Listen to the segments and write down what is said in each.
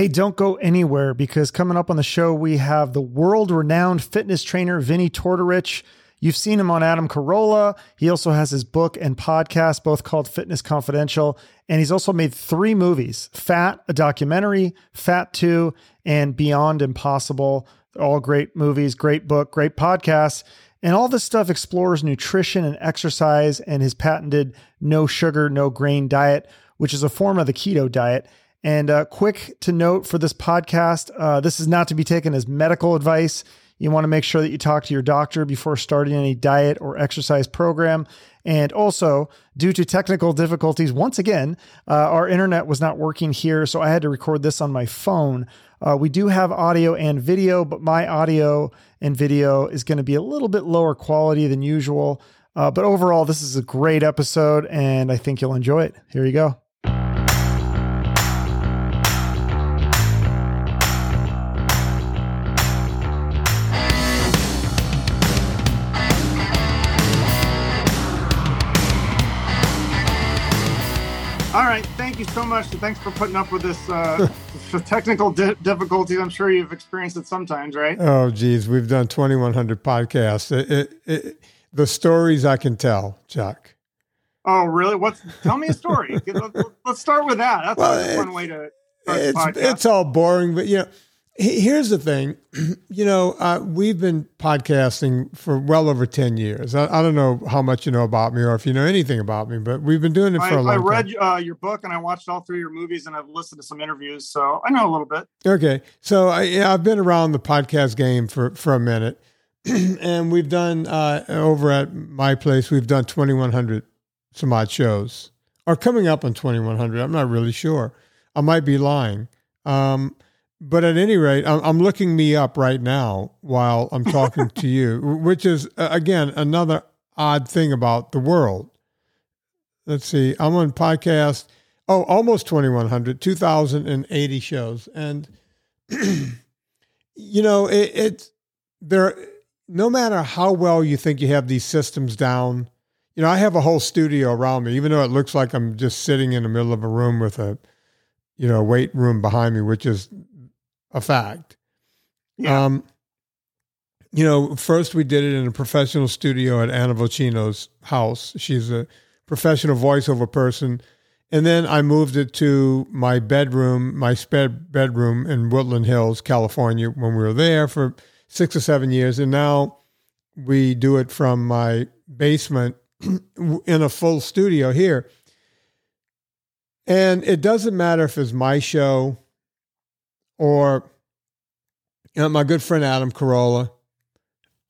Hey, don't go anywhere because coming up on the show, we have the world renowned fitness trainer, Vinnie Tortorich. You've seen him on Adam Carolla. He also has his book and podcast, both called Fitness Confidential. And he's also made three movies Fat, a documentary, Fat 2, and Beyond Impossible. All great movies, great book, great podcast. And all this stuff explores nutrition and exercise and his patented no sugar, no grain diet, which is a form of the keto diet. And uh, quick to note for this podcast, uh, this is not to be taken as medical advice. You want to make sure that you talk to your doctor before starting any diet or exercise program. And also, due to technical difficulties, once again, uh, our internet was not working here, so I had to record this on my phone. Uh, we do have audio and video, but my audio and video is going to be a little bit lower quality than usual. Uh, but overall, this is a great episode, and I think you'll enjoy it. Here you go. You so much. Thanks for putting up with this uh, technical di- difficulties. I'm sure you've experienced it sometimes, right? Oh, geez. We've done 2,100 podcasts. It, it, it, the stories I can tell, Chuck. Oh, really? What's? Tell me a story. Let's start with that. That's well, a fun way to. It's, it's all boring, but you know, Here's the thing, you know, uh, we've been podcasting for well over 10 years. I, I, don't know how much you know about me or if you know anything about me, but we've been doing it for I, a long time. I read uh, your book and I watched all three of your movies and I've listened to some interviews, so I know a little bit. Okay. So I, have been around the podcast game for, for a minute. and we've done, uh, over at my place, we've done 2,100 some odd shows or coming up on 2,100. I'm not really sure. I might be lying. Um, but at any rate, I'm looking me up right now while I'm talking to you, which is again another odd thing about the world. Let's see, I'm on podcast. Oh, almost 2,100, 2,080 shows, and you know it, it's there. No matter how well you think you have these systems down, you know I have a whole studio around me, even though it looks like I'm just sitting in the middle of a room with a you know weight room behind me, which is a fact. Yeah. Um, you know, first we did it in a professional studio at Anna Vocino's house. She's a professional voiceover person. And then I moved it to my bedroom, my spare bedroom in Woodland Hills, California, when we were there for six or seven years. And now we do it from my basement in a full studio here. And it doesn't matter if it's my show or you know, my good friend Adam Carolla.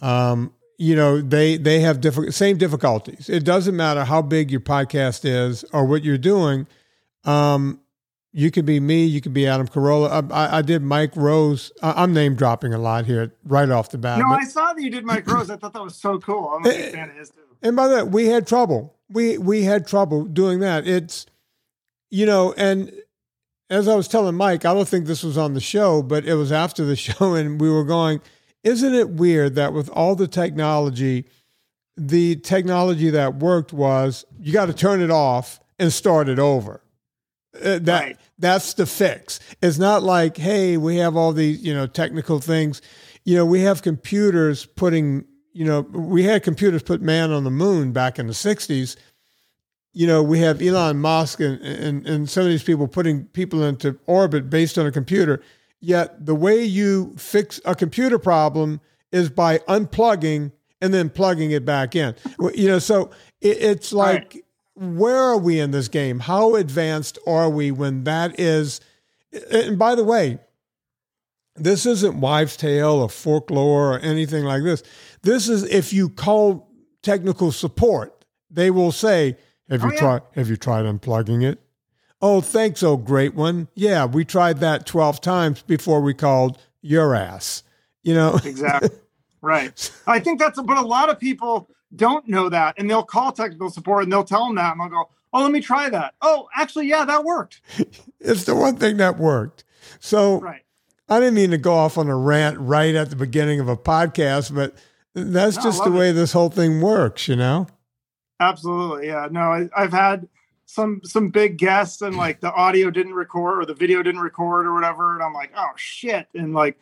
Um, you know, they they have same difficulties. It doesn't matter how big your podcast is or what you're doing. Um, you could be me, you could be Adam Carolla. I, I did Mike Rose. I'm name dropping a lot here right off the bat. No, but, I saw that you did Mike Rose. I thought that was so cool. I'm a big fan of his too. And by the way, we had trouble. We we had trouble doing that. It's you know, and as I was telling Mike, I don't think this was on the show, but it was after the show, and we were going, isn't it weird that with all the technology, the technology that worked was you got to turn it off and start it over. Uh, that right. that's the fix. It's not like, hey, we have all these, you know, technical things. You know, we have computers putting, you know, we had computers put man on the moon back in the 60s you know, we have Elon Musk and, and, and some of these people putting people into orbit based on a computer. Yet the way you fix a computer problem is by unplugging and then plugging it back in. You know, so it, it's like, right. where are we in this game? How advanced are we when that is? And by the way, this isn't wives' tale or folklore or anything like this. This is if you call technical support, they will say, have oh, you yeah. tried have you tried unplugging it? Oh, thanks, oh great one. Yeah, we tried that 12 times before we called your ass. You know? Exactly. right. I think that's but a lot of people don't know that and they'll call technical support and they'll tell them that and they'll go, "Oh, let me try that." Oh, actually, yeah, that worked. it's the one thing that worked. So right. I didn't mean to go off on a rant right at the beginning of a podcast, but that's no, just the way it. this whole thing works, you know? Absolutely. Yeah. No, I, have had some some big guests and like the audio didn't record or the video didn't record or whatever and i'm like oh shit and like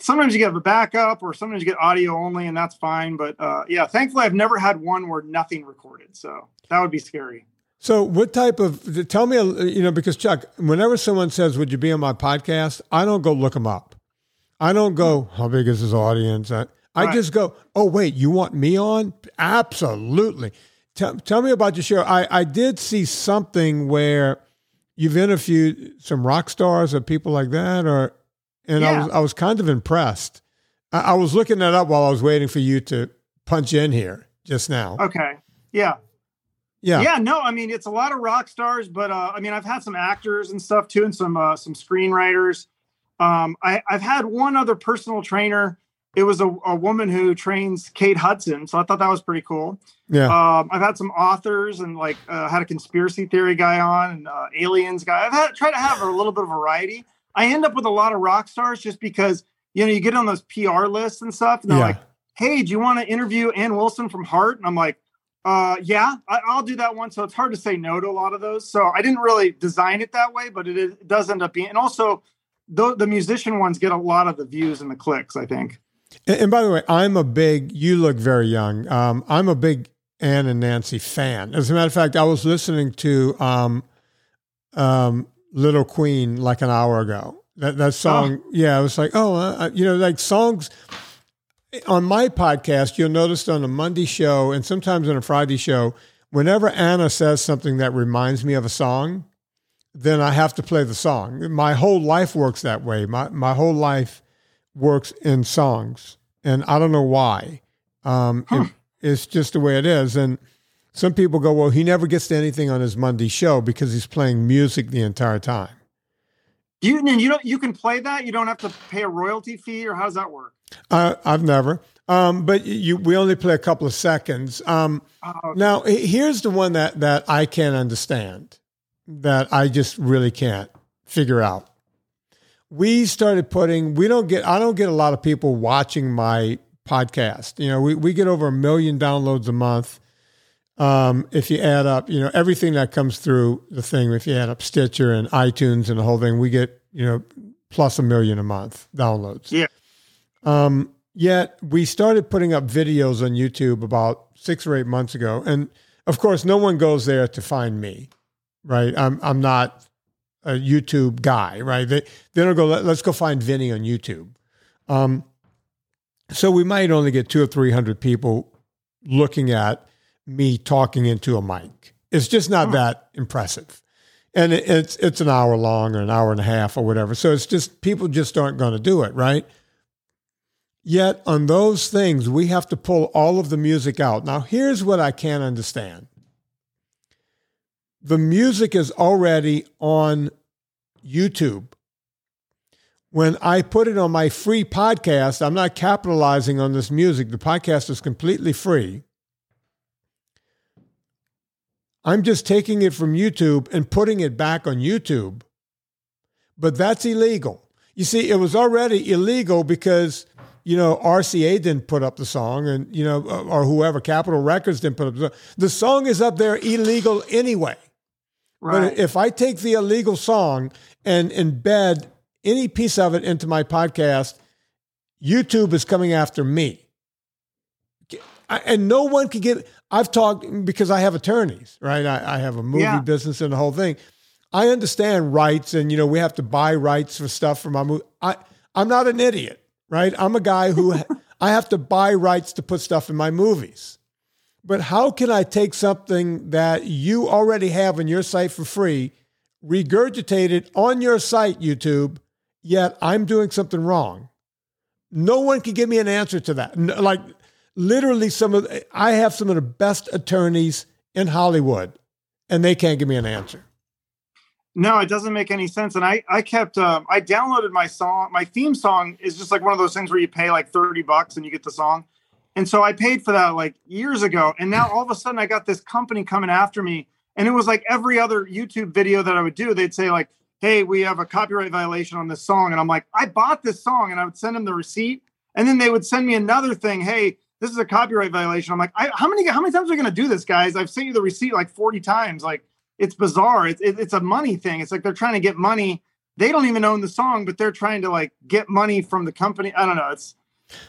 sometimes you get a backup or sometimes you get audio only and that's fine but uh, yeah thankfully i've never had one where nothing recorded so that would be scary so what type of tell me you know because chuck whenever someone says would you be on my podcast i don't go look them up i don't go how big is this audience i, I right. just go oh wait you want me on absolutely tell, tell me about your show I, I did see something where you've interviewed some rock stars or people like that or and yeah. I was I was kind of impressed. I, I, was looking that up while I was waiting for you to punch in here just now. Okay. Yeah. Yeah. Yeah. No, I mean it's a lot of rock stars, but uh, I mean I've had some actors and stuff too, and some uh, some screenwriters. Um, I, I've had one other personal trainer. It was a, a woman who trains Kate Hudson, so I thought that was pretty cool. Yeah. Um, I've had some authors and like uh, had a conspiracy theory guy on and uh, aliens guy. I've had tried to have a little bit of variety. I end up with a lot of rock stars just because you know you get on those PR lists and stuff, and they're yeah. like, "Hey, do you want to interview Ann Wilson from Heart?" And I'm like, uh, "Yeah, I, will do that one." So it's hard to say no to a lot of those. So I didn't really design it that way, but it, is, it does end up being. And also, the, the musician ones get a lot of the views and the clicks. I think. And, and by the way, I'm a big. You look very young. Um, I'm a big Ann and Nancy fan. As a matter of fact, I was listening to um, um, Little Queen like an hour ago. That that song, oh. yeah, I was like, oh, uh, you know, like songs on my podcast. You'll notice on a Monday show and sometimes on a Friday show, whenever Anna says something that reminds me of a song, then I have to play the song. My whole life works that way. My my whole life works in songs, and I don't know why. Um, huh. it, it's just the way it is, and some people go, well, he never gets to anything on his Monday show because he's playing music the entire time. You you don't you can play that. You don't have to pay a royalty fee, or how does that work? Uh, I've never. Um, but you, we only play a couple of seconds. Um, okay. Now, here's the one that that I can't understand. That I just really can't figure out. We started putting. We don't get. I don't get a lot of people watching my podcast. You know, we we get over a million downloads a month um, if you add up, you know, everything that comes through the thing, if you add up Stitcher and iTunes and the whole thing, we get, you know, plus a million a month downloads. Yeah. Um, yet we started putting up videos on YouTube about six or eight months ago. And of course, no one goes there to find me, right? I'm, I'm not a YouTube guy, right? They, they don't go, Let, us go find Vinnie on YouTube. Um, so we might only get two or 300 people looking at me talking into a mic. It's just not that impressive. And it's it's an hour long or an hour and a half or whatever. So it's just people just aren't going to do it, right? Yet on those things, we have to pull all of the music out. Now, here's what I can't understand. The music is already on YouTube. When I put it on my free podcast, I'm not capitalizing on this music. The podcast is completely free. I'm just taking it from YouTube and putting it back on YouTube. But that's illegal. You see, it was already illegal because, you know, RCA didn't put up the song and, you know, or whoever, Capitol Records didn't put up the song. The song is up there illegal anyway. Right. But if I take the illegal song and embed any piece of it into my podcast, YouTube is coming after me. And no one can get, I've talked because I have attorneys, right? I, I have a movie yeah. business and the whole thing. I understand rights, and you know we have to buy rights for stuff for my movie. I I'm not an idiot, right? I'm a guy who I have to buy rights to put stuff in my movies. But how can I take something that you already have on your site for free, regurgitate it on your site, YouTube, yet I'm doing something wrong? No one can give me an answer to that. Like literally some of I have some of the best attorneys in Hollywood, and they can't give me an answer. No, it doesn't make any sense. And I, I kept, um, I downloaded my song. My theme song is just like one of those things where you pay like 30 bucks and you get the song. And so I paid for that like years ago. And now all of a sudden I got this company coming after me. And it was like every other YouTube video that I would do, they'd say like, Hey, we have a copyright violation on this song. And I'm like, I bought this song and I would send them the receipt. And then they would send me another thing. Hey, this is a copyright violation. I'm like, how many how many times are we to do this, guys? I've sent you the receipt like 40 times. Like, it's bizarre. It's it, it's a money thing. It's like they're trying to get money. They don't even own the song, but they're trying to like get money from the company. I don't know. It's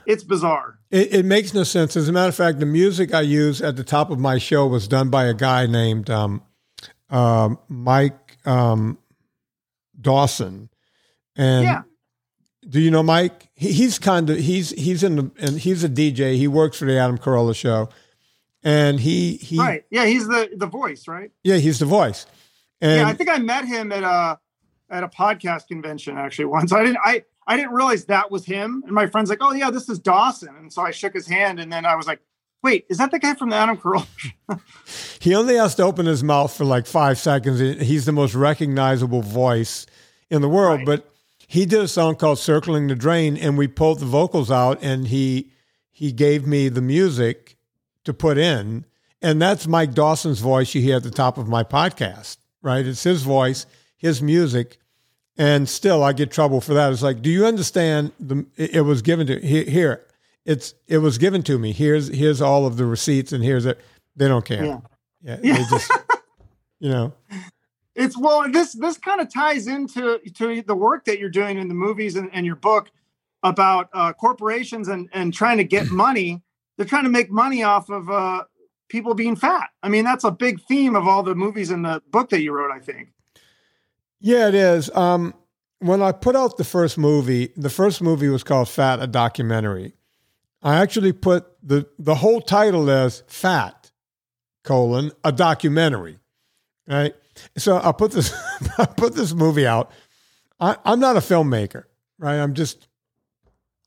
it's bizarre. It, it makes no sense. As a matter of fact, the music I use at the top of my show was done by a guy named um, uh, Mike um, Dawson, and Yeah. do you know Mike? He, he's kind of he's he's in the and he's a DJ. He works for the Adam Carolla show, and he he Right. Yeah, he's the the voice, right? yeah he's the voice. And yeah, I think I met him at a at a podcast convention actually once. I didn't I I didn't realize that was him. And my friend's like, "Oh yeah, this is Dawson." And so I shook his hand, and then I was like, "Wait, is that the guy from the Adam Carolla?" He only has to open his mouth for like five seconds. He's the most recognizable voice in the world. Right. But he did a song called "Circling the Drain," and we pulled the vocals out, and he he gave me the music to put in, and that's Mike Dawson's voice you hear at the top of my podcast. Right? It's his voice, his music, and still I get trouble for that. It's like, do you understand? The it, was given to here. here it's it was given to me. Here's here's all of the receipts, and here's it. They don't care. Yeah. Yeah, they just, you know, It's well, this this kind of ties into to the work that you're doing in the movies and, and your book about uh, corporations and and trying to get money. They're trying to make money off of uh, people being fat. I mean, that's a big theme of all the movies in the book that you wrote. I think. Yeah, it is. Um, when I put out the first movie, the first movie was called Fat, a documentary. I actually put the the whole title as Fat, colon, a documentary, right? So I put this I put this movie out. I, I'm not a filmmaker, right? I'm just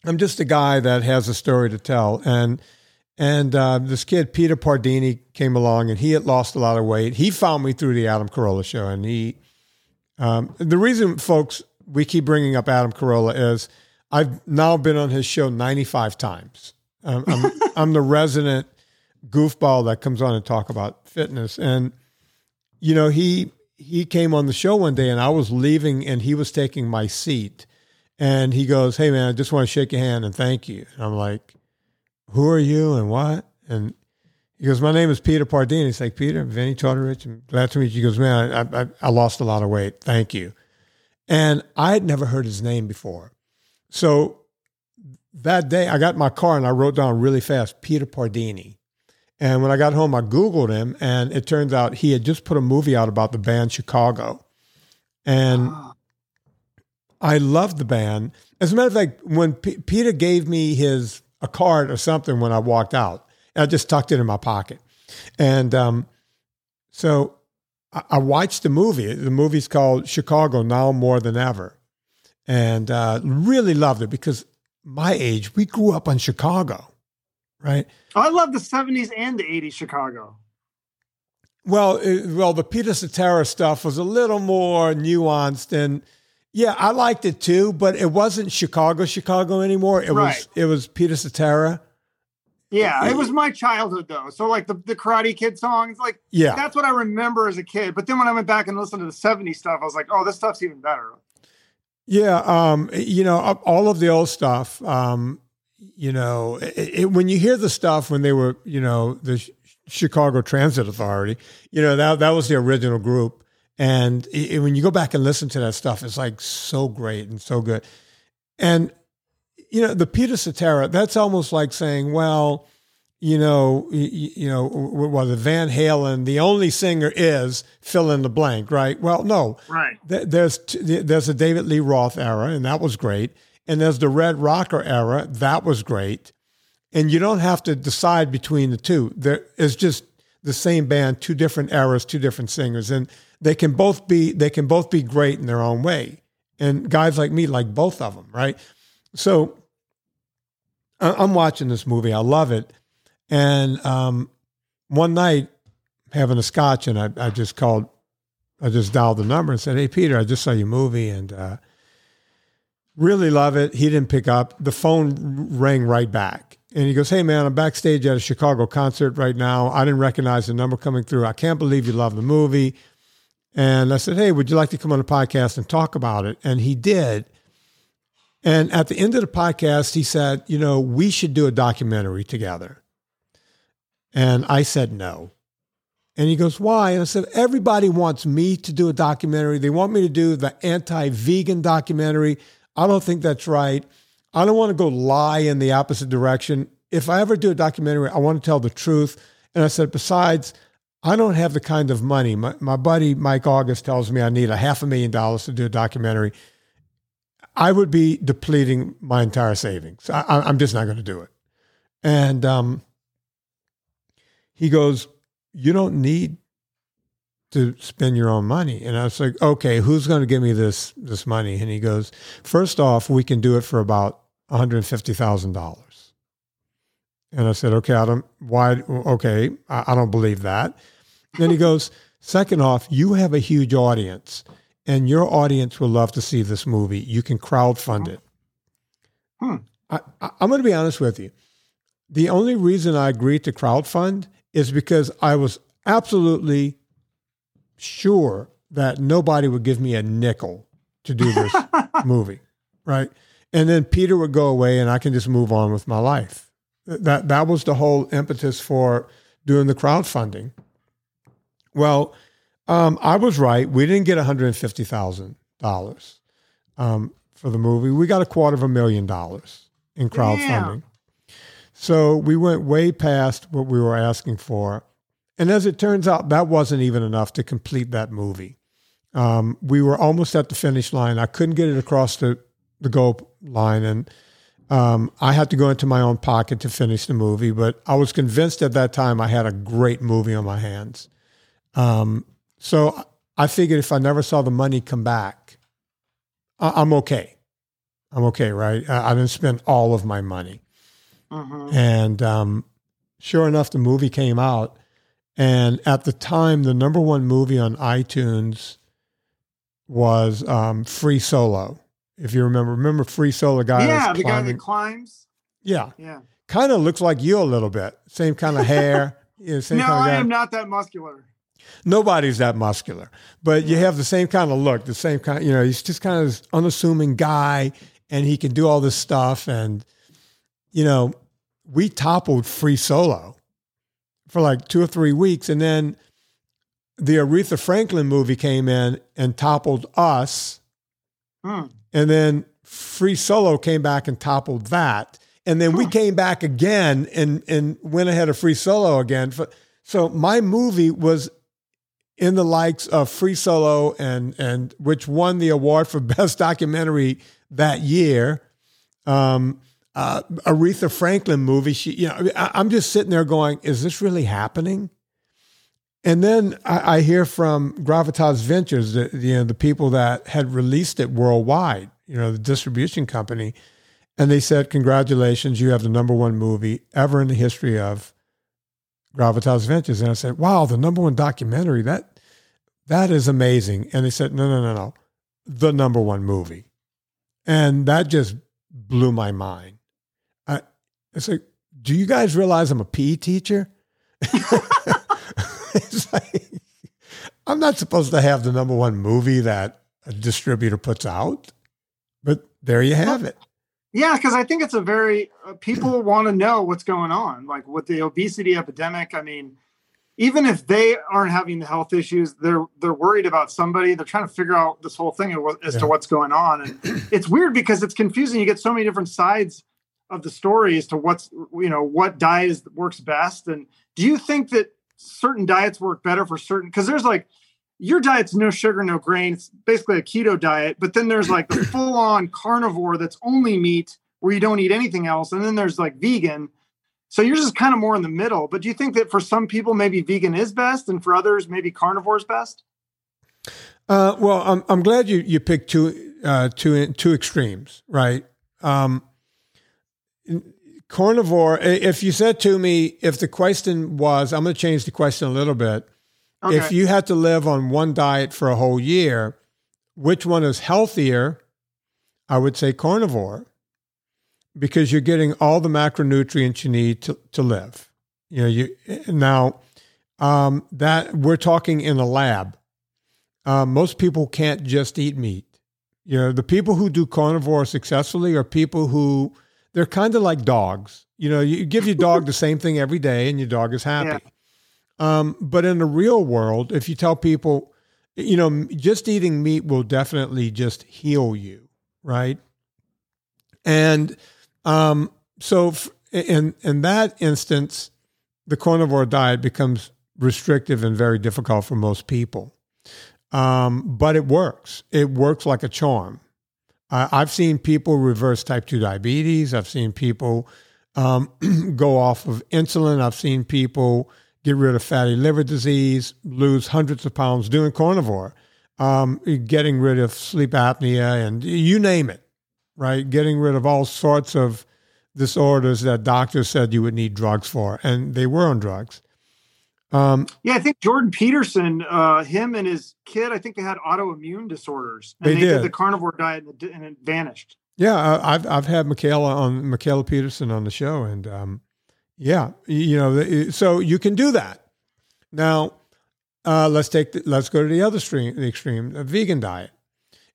I'm just a guy that has a story to tell, and and uh, this kid Peter Pardini came along, and he had lost a lot of weight. He found me through the Adam Carolla show, and he. Um, the reason, folks, we keep bringing up Adam Carolla is I've now been on his show 95 times. Um, I'm, I'm the resident goofball that comes on and talk about fitness, and you know he he came on the show one day, and I was leaving, and he was taking my seat, and he goes, "Hey man, I just want to shake your hand and thank you." And I'm like, "Who are you and what?" And he goes, "My name is Peter Pardini." He's like, "Peter, Vinnie Tortorich, I'm glad to meet you." He goes, "Man, I, I, I lost a lot of weight. Thank you." And I had never heard his name before, so that day I got my car and I wrote down really fast Peter Pardini. And when I got home, I Googled him, and it turns out he had just put a movie out about the band Chicago. And I loved the band. As a matter of fact, when P- Peter gave me his a card or something when I walked out, I just tucked it in my pocket. And um, so I, I watched the movie. The movie's called Chicago Now More Than Ever, and uh, really loved it because my age, we grew up on Chicago, right? I love the '70s and the '80s Chicago. Well, it, well, the Peter Cetera stuff was a little more nuanced, and yeah, I liked it too. But it wasn't Chicago, Chicago anymore. It Right. was it was Peter Cetera. Yeah, it was my childhood though. So like the, the Karate Kid songs, like Yeah, that's what I remember as a kid. But then when I went back and listened to the '70s stuff, I was like, oh, this stuff's even better. yeah. Um, you know, all of the old stuff. Um, you know, it, it, when you hear the stuff when they were, you know, the Ch- Chicago Transit Authority, you know that that was the original group. And i when you go back and listen to that stuff, it's like so great and so good. And you know, the Peter Cetera, that's almost like saying, well, you know, you, you know, well, the Van Halen, the only singer is fill in the blank, right? Well, no, Right. There's there's a David Lee Roth era, and that was great, and there's the Red Rocker era, that was great, and you don't have to decide between the two. There is just the same band, two different eras, two different singers, and they can both be they can both be great in their own way. And guys like me like both of them, right? So I'm watching this movie. I love it. And um, one night, having a scotch, and I, I just called, I just dialed the number and said, Hey, Peter, I just saw your movie and uh, really love it. He didn't pick up. The phone rang right back. And he goes, Hey, man, I'm backstage at a Chicago concert right now. I didn't recognize the number coming through. I can't believe you love the movie. And I said, Hey, would you like to come on the podcast and talk about it? And he did. And at the end of the podcast, he said, You know, we should do a documentary together. And I said, No. And he goes, Why? And I said, Everybody wants me to do a documentary. They want me to do the anti vegan documentary. I don't think that's right. I don't want to go lie in the opposite direction. If I ever do a documentary, I want to tell the truth. And I said, Besides, I don't have the kind of money. My, my buddy Mike August tells me I need a half a million dollars to do a documentary. I would be depleting my entire savings. I, am just not going to do it. And um, he goes, You don't need to spend your own money. And I was like, Okay, who's going to give me this, this money? And he goes, First off, we can do it for about $150,000. And I said, Okay, I don't, why? Okay, I, I don't believe that. Then he goes, Second off, you have a huge audience and your audience will love to see this movie. You can crowdfund it. Hmm. I, am going to be honest with you. The only reason I agreed to crowdfund is because I was absolutely sure that nobody would give me a nickel to do this movie, right? And then Peter would go away and I can just move on with my life. That that was the whole impetus for doing the crowdfunding. Well, um, I was right. We didn't get one hundred and fifty thousand um, dollars for the movie. We got a quarter of a million dollars in crowdfunding. So we went way past what we were asking for. And as it turns out, that wasn't even enough to complete that movie. Um, we were almost at the finish line. I couldn't get it across the, the goal line. And um, I had to go into my own pocket to finish the movie. But I was convinced at that time I had a great movie on my hands. Um, so I figured if I never saw the money come back, I- am okay. I'm okay, right? I, I didn't spend all of my money. Mm-hmm. And um, sure enough, the movie came out. And at the time, the number one movie on iTunes was um, Free Solo. If you remember, remember Free Solo guy? Yeah, the guy that climbs. Yeah, yeah. Kind of looks like you a little bit. Same kind of hair. yeah, same no, kind of I am not that muscular. Nobody's that muscular, but you have the same kind of look, the same kind. You know, he's just kind of this unassuming guy, and he can do all this stuff. And you know, we toppled Free Solo for like two or three weeks, and then the Aretha Franklin movie came in and toppled us, hmm. and then Free Solo came back and toppled that, and then we came back again and and went ahead of Free Solo again. So my movie was in the likes of Free Solo and and which won the award for best documentary that year. Um, uh, Aretha Franklin movie. She, you know, I, am just sitting there going, "Is this really happening?" And then I, I hear from Gravitas Ventures, the, you know, the people that had released it worldwide, you know, the distribution company, and they said, "Congratulations, you have the number one movie ever in the history of Gravitas Ventures." And I said, "Wow, the number one documentary that that is amazing. And they said, no, no, no, no, the number one movie. And that just blew my mind. I, it's like, do you guys realize I'm a PE teacher? it's like, I'm not supposed to have the number one movie that a distributor puts out, but there you have it. Yeah, because I think it's a very uh, people want to know what's going on, like with the obesity epidemic. I mean, even if they aren't having the health issues, they're they're worried about somebody. They're trying to figure out this whole thing as yeah. to what's going on, and it's weird because it's confusing. You get so many different sides of the story as to what's you know what diet works best. And do you think that certain diets work better for certain? Because there's like your diet's no sugar, no grain. It's basically a keto diet, but then there's like the full on carnivore that's only meat where you don't eat anything else, and then there's like vegan so yours is kind of more in the middle. But do you think that for some people maybe vegan is best, and for others maybe carnivore is best? Uh, well, I'm I'm glad you you picked two uh, two two extremes, right? Um, carnivore. If you said to me, if the question was, I'm going to change the question a little bit. Okay. If you had to live on one diet for a whole year, which one is healthier? I would say carnivore because you're getting all the macronutrients you need to, to live. You know, you now um, that we're talking in a lab. Uh, most people can't just eat meat. You know, the people who do carnivore successfully are people who they're kind of like dogs. You know, you give your dog the same thing every day, and your dog is happy. Yeah. Um, but in the real world, if you tell people, you know, just eating meat will definitely just heal you, right? And um, so, in in that instance, the carnivore diet becomes restrictive and very difficult for most people. Um, but it works. It works like a charm. I've seen people reverse type 2 diabetes. I've seen people um, go off of insulin. I've seen people get rid of fatty liver disease, lose hundreds of pounds doing carnivore, um, getting rid of sleep apnea, and you name it, right? Getting rid of all sorts of disorders that doctors said you would need drugs for, and they were on drugs. Um, yeah, I think Jordan Peterson, uh, him and his kid, I think they had autoimmune disorders, and they, they did. did. the carnivore diet and it vanished. Yeah, I've I've had Mikhaila on Mikhaila Peterson on the show, and um, yeah, you know, so you can do that. Now, uh, let's take the, let's go to the other extreme, the extreme, a vegan diet.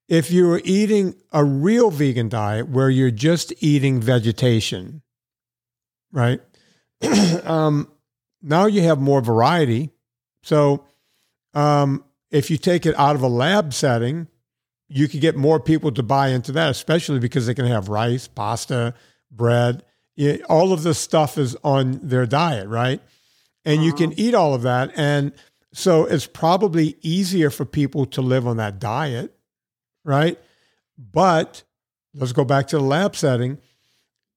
If you are eating a real vegan diet where you're just eating vegetation, right? um, now you have more variety. So um, if you take it out of a lab setting, you could get more people to buy into that, especially because they can have rice, pasta, bread. all of this stuff is on their diet, right? And uh-huh. you can uh-huh. eat all of that. And so it's probably easier for people to live on that diet, right? But let's go back to the lab setting.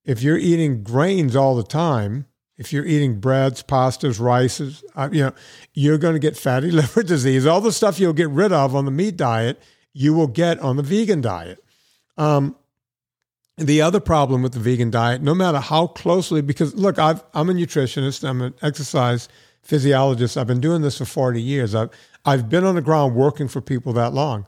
If you're eating grains all the time, if you're eating breads, pastas, rices, uh, you know, you're going to get fatty liver disease. All the stuff you'll get rid of on the meat diet, you will get on the vegan diet. Um, the other problem with the vegan diet, no matter how closely, because look, i am a nutritionist, I'm an exercise physiologist. I've been doing this for 40 years. I've, I've been on the ground working for people that long.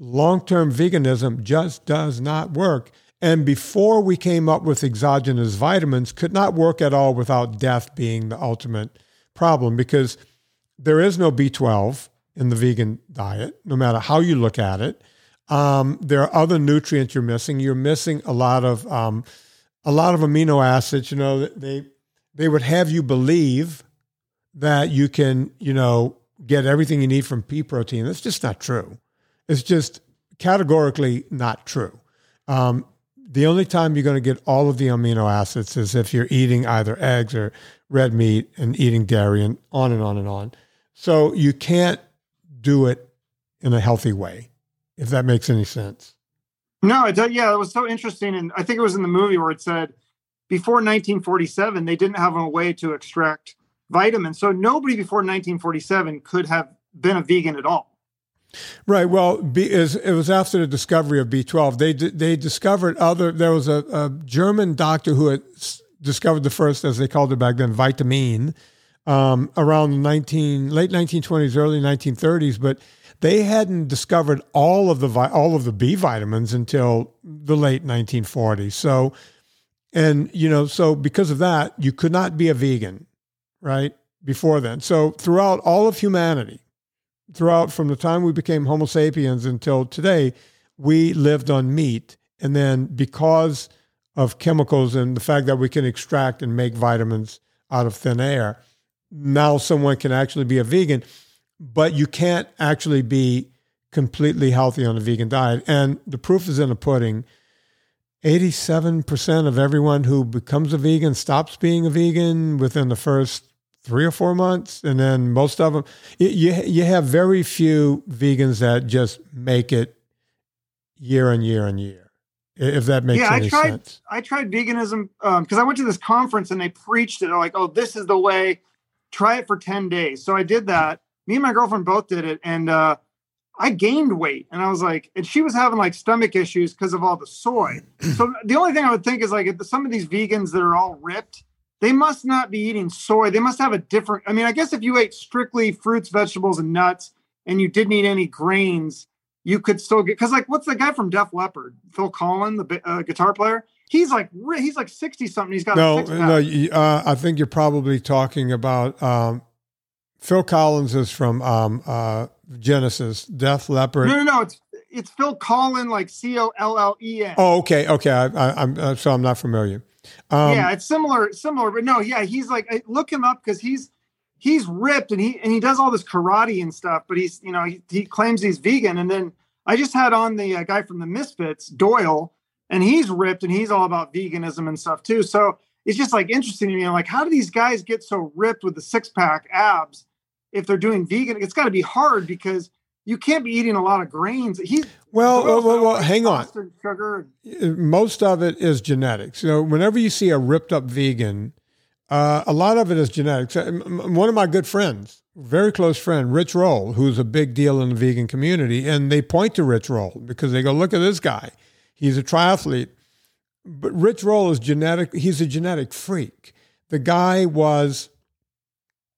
Long term veganism just does not work and before we came up with exogenous vitamins, could not work at all without death being the ultimate problem because there is no B12 in the vegan diet, no matter how you look at it. Um, there are other nutrients you're missing. You're missing a lot of um, a lot of amino acids. You know, they they would have you believe that you can, you know, get everything you need from pea protein. That's just not true. It's just categorically not true. Um, the only time you're going to get all of the amino acids is if you're eating either eggs or red meat and eating dairy and on and on and on. So you can't do it in a healthy way, if that makes any sense. No, it does. Yeah, it was so interesting. And I think it was in the movie where it said before 1947, they didn't have a way to extract vitamins. So nobody before 1947 could have been a vegan at all. Right. Well, B, it was after the discovery of B12. They they discovered other. There was a, a German doctor who had discovered the first, as they called it back then, vitamin, um, around 19 late 1920s, early 1930s. But they hadn't discovered all of the all of the B vitamins until the late 1940s. So, and you know, so because of that, you could not be a vegan, right? Before then, so throughout all of humanity throughout from the time we became Homo sapiens until today, we lived on meat. And then because of chemicals and the fact that we can extract and make vitamins out of thin air, now someone can actually be a vegan, but you can't actually be completely healthy on a vegan diet. And the proof is in the pudding. 87% of everyone who becomes a vegan stops being a vegan within the first three or four months, and then most of them, you you have very few vegans that just make it year and year and year. If that makes yeah, I tried, sense. I tried veganism because um, I went to this conference and they preached it. like, oh, this is the way. Try it for ten days. So I did that. Me and my girlfriend both did it, and uh, I gained weight. And I was like, and she was having like stomach issues because of all the soy. so the only thing I would think is like some of these vegans that are all ripped they must not be eating soy. They must have a different. I mean, I guess if you ate strictly fruits, vegetables, and nuts, and you didn't eat any grains, you could still get. Because like, what's the guy from Def Leppard, Phil Collen, the uh, guitar player? He's like he's like sixty something. He's got no, no. Uh, I think you're probably talking about um, Phil Collins is from um, uh, Genesis. Def Leppard. No, no, no. It's it's Phil Collen, like C O L L E N. Oh, okay, okay. I, am uh, so I'm not familiar. Um, yeah, it's similar, similar, but no, yeah, he's like, look him up because he's he's ripped and he and he does all this karate and stuff, but he's you know he, he claims he's vegan. And then I just had on the uh, guy from the Misfits, Doyle, and he's ripped and he's all about veganism and stuff too. So it's just like interesting to me. I'm like, how do these guys get so ripped with the six pack abs if they're doing vegan? It's got to be hard because you can't be eating a lot of grains. He's well, well, well, well hang on. Sugar. Most of it is genetics. So whenever you see a ripped up vegan, uh, a lot of it is genetics. Uh, one of my good friends, very close friend, Rich Roll, who's a big deal in the vegan community, and they point to Rich Roll because they go, look at this guy. He's a triathlete. But Rich Roll is genetic, he's a genetic freak. The guy was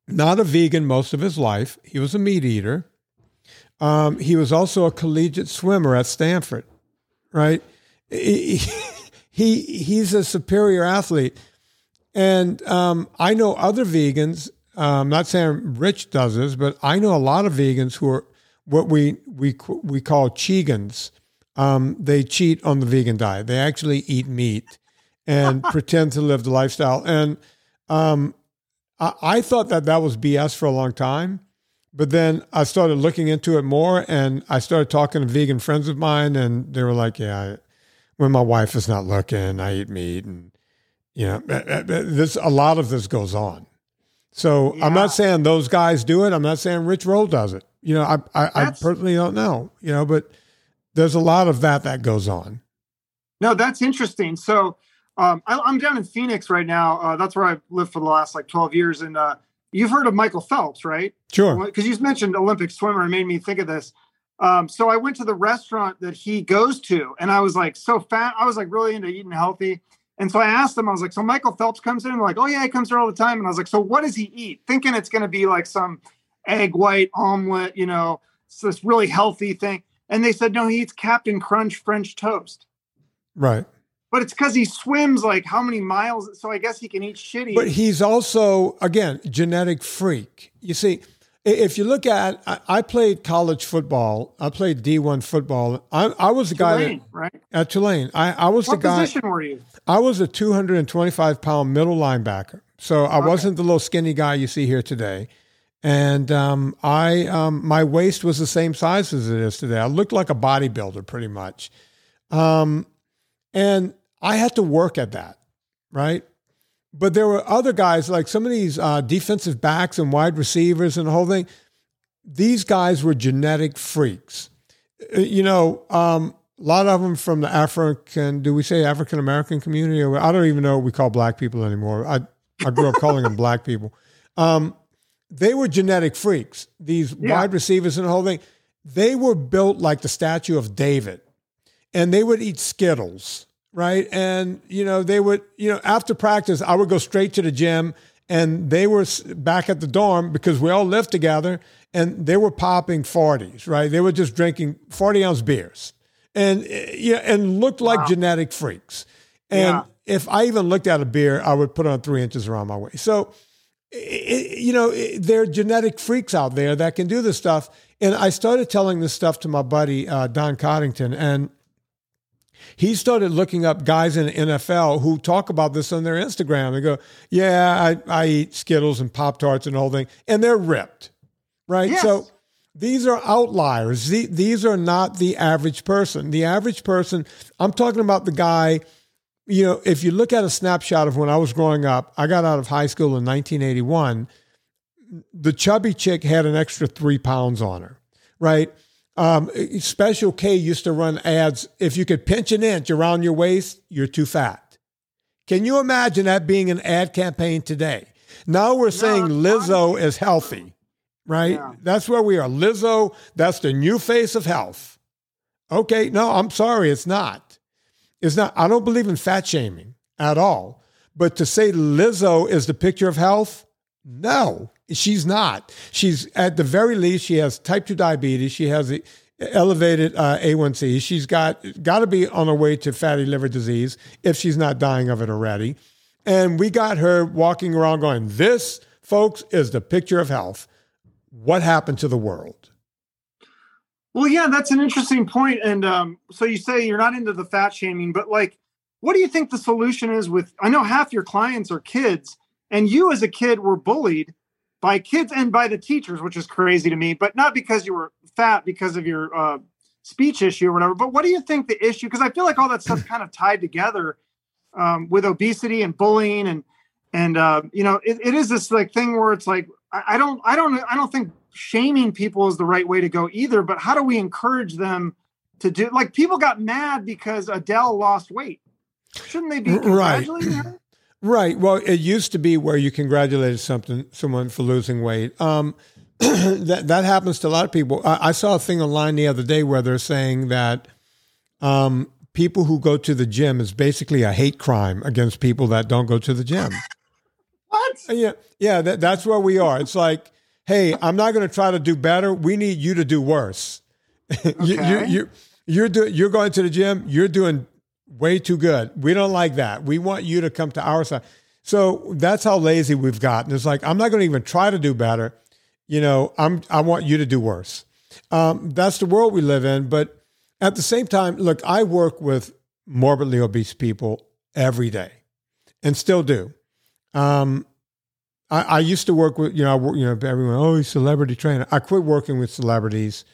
not a vegan most of his life, he was a meat eater. Um, he was also a collegiate swimmer at Stanford, right? He, he he's a superior athlete and um, I know other vegans. Uh, I'm not saying Rich does this, but I know a lot of vegans who are what we we we call cheegans. Um, they cheat on the vegan diet. They actually eat meat and pretend to live the lifestyle. And um, I, I thought that that was BS for a long time. But then I started looking into it more, and I started talking to vegan friends of mine, and they were like, "Yeah, when my wife is not looking, I eat meat." And you know, this a lot of this goes on. So yeah. I'm not saying those guys do it. I'm not saying Rich Roll does it. You know, I I, I, personally don't know. You know, but there's a lot of that that goes on. No, that's interesting. So um, I, am down in Phoenix right now. Uh, that's where I've lived for the last like 12 years. And uh, you've heard of Michael Phelps, right? Sure. Because you mentioned Olympic swimmer and made me think of this. Um, so I went to the restaurant that he goes to, and I was like so fat. I was like really into eating healthy. And so I asked him, I was like, so Michael Phelps comes in? like, oh yeah, he comes here all the time. And I was like, so what does he eat? Thinking it's going to be like some egg white omelet, you know, it's this really healthy thing. And they said, no, he eats Captain Crunch French toast. Right. But it's because he swims like how many miles? So I guess he can eat shitty. But he's also, again, genetic freak. You see, if you look at, I, played college football. I played D one football. I, I was the Tulane, guy that, right at Tulane. I, I was what the guy. What position were you? I was a 225 pound middle linebacker. So I okay. wasn't the little skinny guy you see here today. And um, I, um, my waist was the same size as it is today. I looked like a bodybuilder pretty much. Um, and I had to work at that, right? But there were other guys, like some of these uh, defensive backs and wide receivers and the whole thing. These guys were genetic freaks. Uh, you know, um, a lot of them from the African, do we say African American community? Or I don't even know what we call black people anymore. I, I grew up calling them black people. Um, they were genetic freaks. These yeah. wide receivers and the whole thing. They were built like the statue of David, and they would eat Skittles right? And you know, they would, you know, after practice, I would go straight to the gym, and they were back at the dorm because we all lived together, and they were popping forties, right? They were just drinking forty ounce beers, and eh, yeah, and looked like wow. genetic freaks. And yeah. if I even looked at a beer, I would put on three inches around my waist. So. It, you know, it, there are genetic freaks out there that can do this stuff. And I started telling this stuff to my buddy, uh, Don Coddington. And he started looking up guys in the NFL who talk about this on their Instagram. They go, "Yeah, I, I eat Skittles and Pop Tarts and all thing," and they're ripped, right? Yes. So these are outliers. These are not the average person. The average person. I'm talking about the guy. You know, if you look at a snapshot of when I was growing up, I got out of high school in 1981. The chubby chick had an extra three pounds on her, right? Um, Special K used to run ads. If you could pinch an inch around your waist, you're too fat. Can you imagine that being an ad campaign today? Now we're saying Lizzo is healthy, right? Yeah. That's where we are. Lizzo, that's the new face of health. Okay, no, I'm sorry, it's not. It's not. I don't believe in fat shaming at all. But to say Lizzo is the picture of health, no, she's not. She's at the very least she has type two diabetes. She has elevated uh, A1C. She's got got to be on her way to fatty liver disease if she's not dying of it already. And we got her walking around going, "This, folks, is the picture of health." What happened to the world? Well, yeah, that's an interesting point. And um, so you say you're not into the fat shaming, but like, what do you think the solution is with? I know half your clients are kids and you as a kid were bullied by kids and by the teachers, which is crazy to me, but not because you were fat because of your uh, speech issue or whatever. But what do you think the issue? Because I feel like all that stuff's kind of tied together um, with obesity and bullying and and uh, you know it, it is this like thing where it's like I, I don't I don't I don't think shaming people is the right way to go either. But how do we encourage them to do like people got mad because Adele lost weight? Shouldn't they be congratulating right. Right. Well, it used to be where you congratulated something someone for losing weight. Um, that that happens to a lot of people. I, I, saw a thing online the other day where they're saying that um, people who go to the gym is basically a hate crime against people that don't go to the gym. what? Uh, yeah, yeah. That, that's where we are. It's like, hey, I'm not going to try to do better. We need you to do worse. Okay. you, you, you, you're doing. You're going to the gym. You're doing way too good. We don't like that. We want you to come to our side. So that's how lazy we've gotten. It's like I'm not going to even try to do better. You know, I'm I want you to do worse. Um, that's the world we live in. But at the same time, look, I work with morbidly obese people every day, and still do. Um, I, I, used to work with you know you know everyone oh celebrity trainer. I quit working with celebrities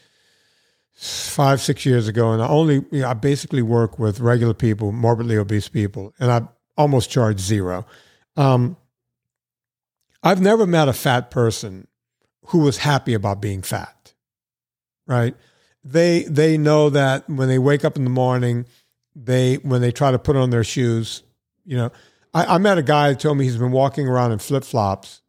five six years ago, and I only you know, I basically work with regular people, morbidly obese people, and I almost charge zero. Um, I've never met a fat person who was happy about being fat. Right? They they know that when they wake up in the morning, they when they try to put on their shoes, you know. I, I met a guy who told me he's been walking around in flip flops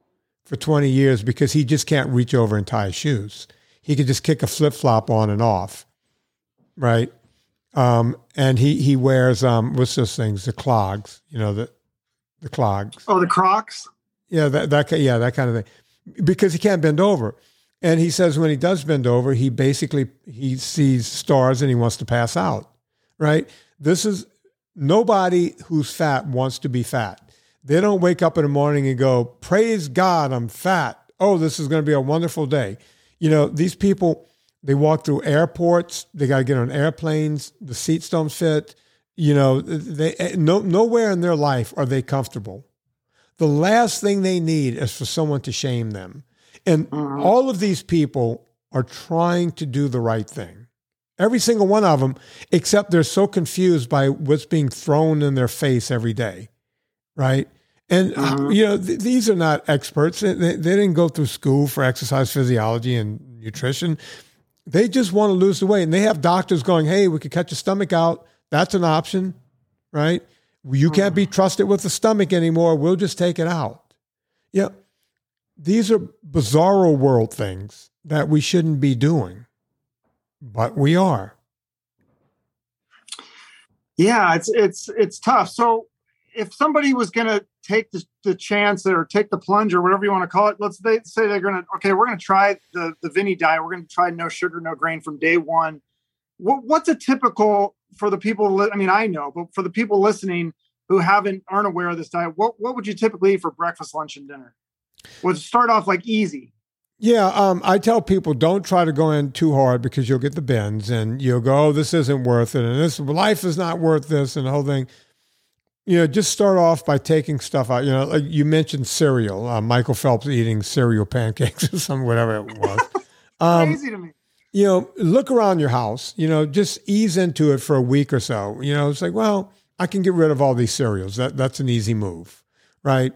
for 20 years because he just can't reach over and tie his shoes he could just kick a flip flop on and off, right? Um, and he he wears um, what's those things? The clogs, you know the the clogs. Oh, the Crocs. Yeah, that that yeah that kind of thing, because he can't bend over. And he says when he does bend over, he basically he sees stars and he wants to pass out. Right? This is nobody who's fat wants to be fat. They don't wake up in the morning and go, "Praise God, I'm fat. Oh, this is going to be a wonderful day." You know, these people, they walk through airports, they got to get on airplanes, the seats don't fit. You know, they no, nowhere in their life are they comfortable. The last thing they need is for someone to shame them. And mm-hmm. all of these people are trying to do the right thing. Every single one of them, except they're so confused by what's being thrown in their face every day, right? And uh-huh. you know, th- these are not experts. They, they, didn't go through school for exercise physiology and nutrition. They just want to lose the weight, and they have doctors going, "Hey, we could cut your stomach out. That's an option, right? You can't be uh-huh. trusted with the stomach anymore. We'll just take it out." Yeah, these are bizarro world things that we shouldn't be doing, but we are. Yeah, it's it's it's tough. So if somebody was going to take the, the, chance or take the plunge or whatever you want to call it, let's they say they're going to, okay, we're going to try the, the Vinnie diet. We're going to try no sugar, no grain from day one. What, what's a typical for the people? I mean, I know, but for the people listening who haven't, aren't aware of this diet, what, what would you typically eat for breakfast, lunch, and dinner? Would start off like easy. Yeah, um, I tell people don't try to go in too hard because you'll get the bends and you'll go, oh, this isn't worth it, and this life is not worth this, and the whole thing you know, just start off by taking stuff out. You know, like you mentioned cereal. Uh, Michael Phelps eating cereal pancakes or some whatever it was. Um, Crazy to me. You know, look around your house. You know, just ease into it for a week or so. You know, it's like, well, I can get rid of all these cereals. That that's an easy move, right?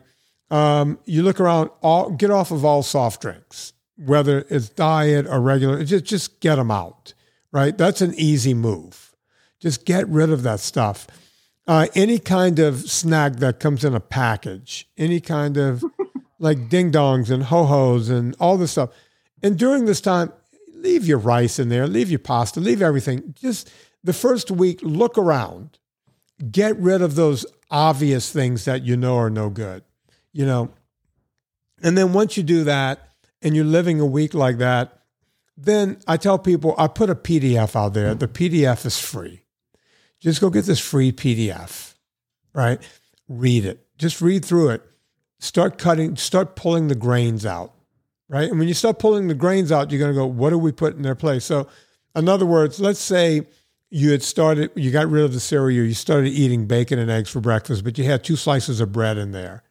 Um, you look around. All get off of all soft drinks, whether it's diet or regular. Just just get them out, right? That's an easy move. Just get rid of that stuff uh, any kind of snack that comes in a package, any kind of like ding dongs and ho hos and all this stuff. And during this time, leave your rice in there, leave your pasta, leave everything. Just the first week, look around, get rid of those obvious things that you know are no good, you know. And then once you do that and you're living a week like that, then I tell people I put a PDF out there. The PDF is free just go get this free PDF, right? Read it. Just read through it. Start cutting, start pulling the grains out, right? And when you start pulling the grains out, you're going to go, what do we put in their place? So, in other words, let's say you had started, you got rid of the cereal, you started eating bacon and eggs for breakfast, but you had two slices of bread in there.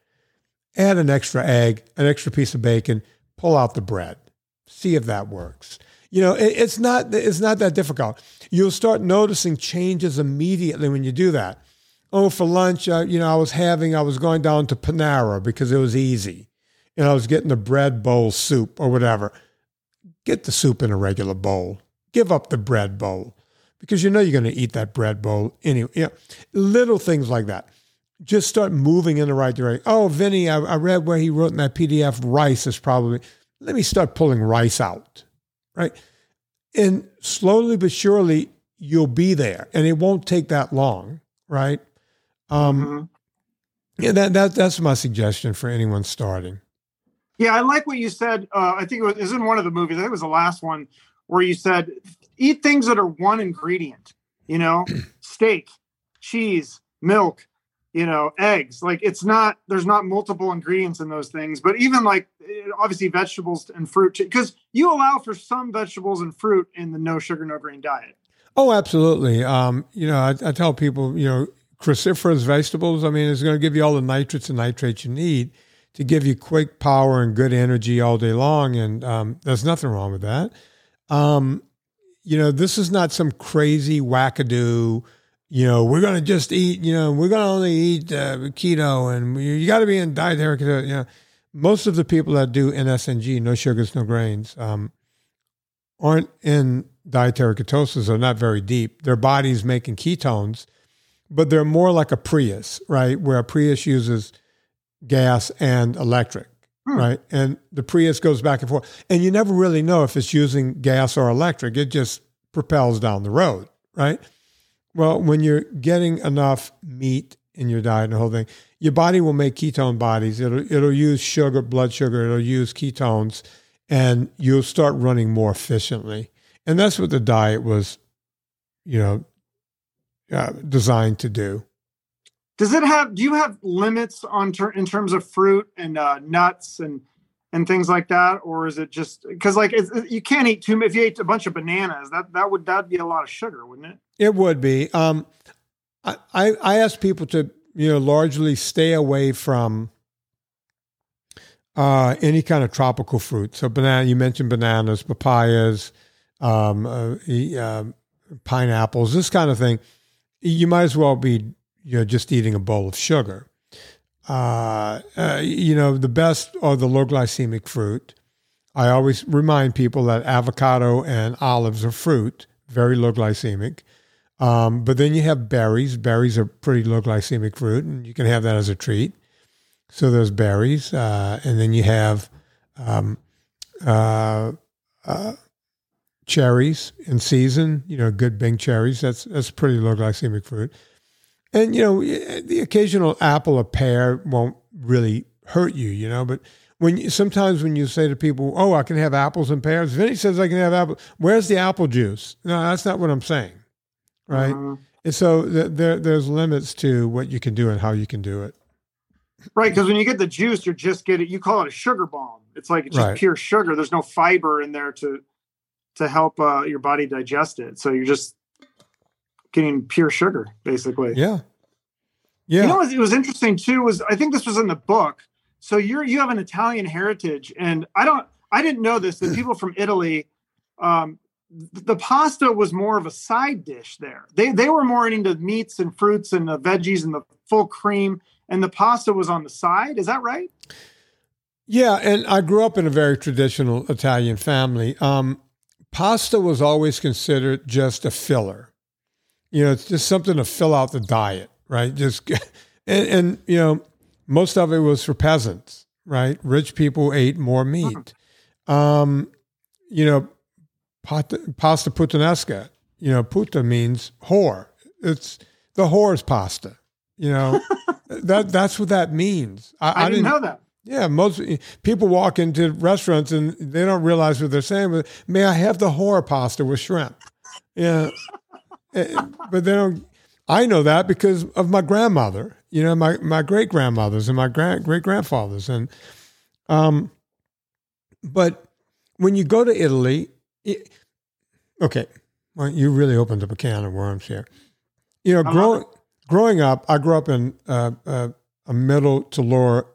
Add an extra egg, an extra piece of bacon, pull out the bread, see if that works. You know, it, it's not it's not that difficult. You'll start noticing changes immediately when you do that. Oh, for lunch, uh, you know, I was having I was going down to Panera because it was easy, and I was getting the bread bowl soup or whatever. Get the soup in a regular bowl. Give up the bread bowl because you know you're going to eat that bread bowl anyway. You know, little things like that. Just start moving in the right direction. Oh, Vinnie, I, I read where he wrote in that PDF rice is probably. Let me start pulling rice out, right? And slowly but surely, you'll be there, and it won't take that long, right? Um, Mhm. yeah, that, that that's my suggestion for anyone starting. Yeah, I like what you said. Uh, I think it was, it was in one of the movies. I think it was the last one where you said eat things that are one ingredient. You know, steak, cheese, milk. You know, eggs. Like it's not. There's not multiple ingredients in those things. But even like eh, obviously vegetables and fruit, because you allow for some vegetables and fruit in the no sugar, no grain diet. Oh, absolutely. Um, you know, I, I tell people, you know, cruciferous vegetables. I mean, it's going to give you all the nitrates and nitrites you need to give you quick power and good energy all day long, and um, there's nothing wrong with that. Um, you know, this is not some crazy wackadoo. You know, we're going to just eat. You know, we're going to only eat uh, keto, and you, you got to be in dietary. keto, You know, most of the people that do NSNG, no sugars, no grains, um, aren't in dietary ketosis or not very deep. Their body's making ketones, but they're more like a Prius, right? Where a Prius uses gas and electric, Hmm. right? And the Prius goes back and forth. And you never really know if it's using gas or electric. It just propels down the road, right? Well, when you're getting enough meat in your diet and the whole thing, your body will make ketone bodies. It'll it'll use sugar, blood sugar, it'll use ketones, and you'll start running more efficiently. And that's what the diet was, you know, uh, designed to do. Does it have? Do you have limits on ter- in terms of fruit and uh, nuts and and things like that, or is it just because like you can't eat too? Much if you ate a bunch of bananas, that that would that'd be a lot of sugar, wouldn't it? It would be. Um, I, I I ask people to you know largely stay away from uh, any kind of tropical fruit. So banana, you mentioned bananas, papayas, um, uh, um, pineapples, this kind of thing. You might as well be you know just eating a bowl of sugar. Uh, uh, you know the best are the low glycemic fruit. I always remind people that avocado and olives are fruit, very low glycemic. Um, but then you have berries. Berries are pretty low glycemic fruit, and you can have that as a treat. So there's berries, uh, and then you have um, uh, uh, cherries in season. You know, good Bing cherries. That's that's pretty low glycemic fruit. And you know, the occasional apple or pear won't really hurt you. You know, but when you, sometimes when you say to people, "Oh, I can have apples and pears," Vinnie says I can have apple. Where's the apple juice? No, that's not what I'm saying, right? Mhm. And so th- there, there's limits to what you can do and how you can do it. Right, because when you get the juice, you're just getting you call it a sugar bomb. It's like it's just Right. pure sugar. There's no fiber in there to to help uh, your body digest it. So you're just getting pure sugar, basically. Yeah, yeah, You know, it was interesting too. Was I think this was in the book. So you're you have an Italian heritage, and I don't. I didn't know this. That people from Italy, um, the pasta was more of a side dish there. They they were more into meats and fruits and the veggies and the full cream, and the pasta was on the side. Is that right? yeah. And I grew up in a very traditional Italian family. Um, pasta was always considered just a filler. You know, it's just something to fill out the diet, right? Just and, and you know, most of it was for peasants, right? Rich people ate more meat. Um, you know, pasta, pasta puttanesca. You know, puta means whore. It's the whore's pasta. You know, that that's what that means. I, didn't, know that. yeah, most people walk into restaurants and they don't realize what they're saying. But may I have the whore pasta with shrimp? Yeah, but they don't. I know that because of my grandmother. You know, my my great grandmothers and my grand great grandfathers, and um, but when you go to Italy, it, okay, well, you really opened up a can of worms here. You know, growing growing up, I grew up in uh, uh, a middle to lower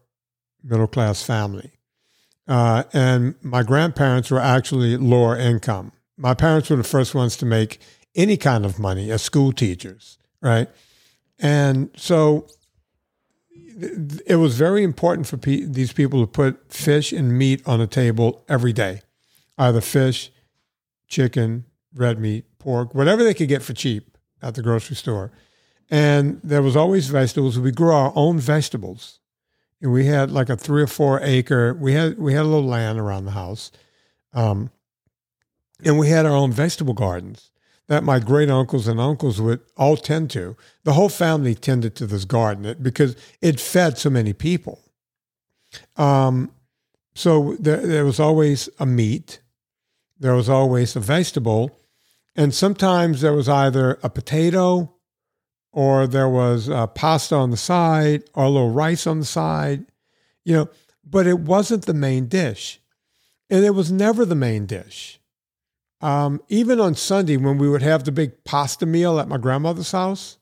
middle class family. uh, and my grandparents were actually lower income. My parents were the first ones to make any kind of money as school teachers, right? And so it was very important for pe- these people to put fish and meat on the table every day, either fish, chicken, red meat, pork, whatever they could get for cheap at the grocery store. And there was always vegetables. We grew our own vegetables. And we had like a three or four acre. We had we had a little land around the house, um, and we had our own vegetable gardens that my great uncles and uncles would all tend to. The whole family tended to this garden because it fed so many people. Um, so there, there was always a meat, there was always a vegetable, and sometimes there was either a potato or there was uh, pasta on the side or a little rice on the side, you know, but it wasn't the main dish. And it was never the main dish. Um, even on Sunday, when we would have the big pasta meal at my grandmother's house,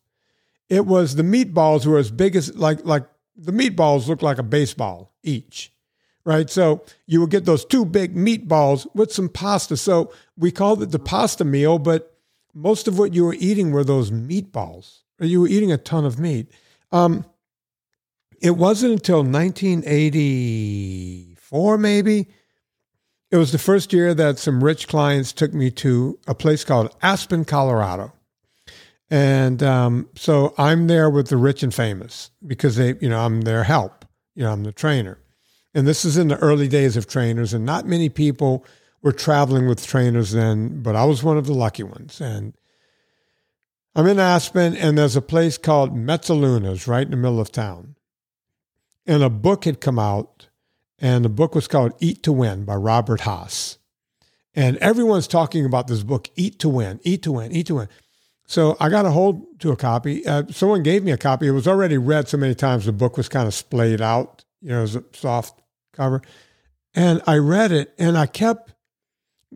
it was the meatballs were as big as like like the meatballs looked like a baseball each, right? So you would get those two big meatballs with some pasta. So we called it the pasta meal, but most of what you were eating were those meatballs. You were eating a ton of meat. Um, it wasn't until 1984, maybe, it was the first year that some rich clients took me to a place called Aspen, Colorado. And um, so I'm there with the rich and famous because they, you know, I'm their help. You know, I'm the trainer. And this is in the early days of trainers, and not many people were traveling with trainers then, but I was one of the lucky ones. And I'm in Aspen, and there's a place called Mezzalunas right in the middle of town. And a book had come out and the book was called Eat to Win by Robert Haas. And everyone's talking about this book, Eat to Win, Eat to Win, Eat to Win. So I got a hold to a copy. Uh, someone gave me a copy. It was already read so many times, the book was kind of splayed out, you know, it was a soft cover. And I read it and I kept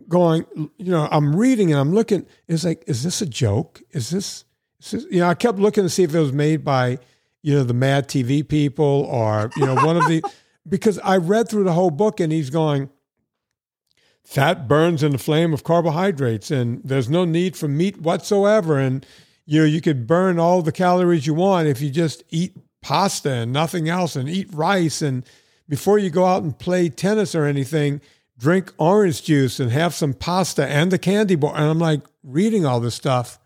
going, you know, I'm reading and I'm looking. It's like, is this a joke? Is this, is this, you know, I kept looking to see if it was made by, you know, the Mad TV people or, you know, one of the, because I read through the whole book and he's going, fat burns in the flame of carbohydrates and there's no need for meat whatsoever. And, you know, you could burn all the calories you want if you just eat pasta and nothing else and eat rice. And before you go out and play tennis or anything, drink orange juice and have some pasta and the candy bar. And I'm like reading all this stuff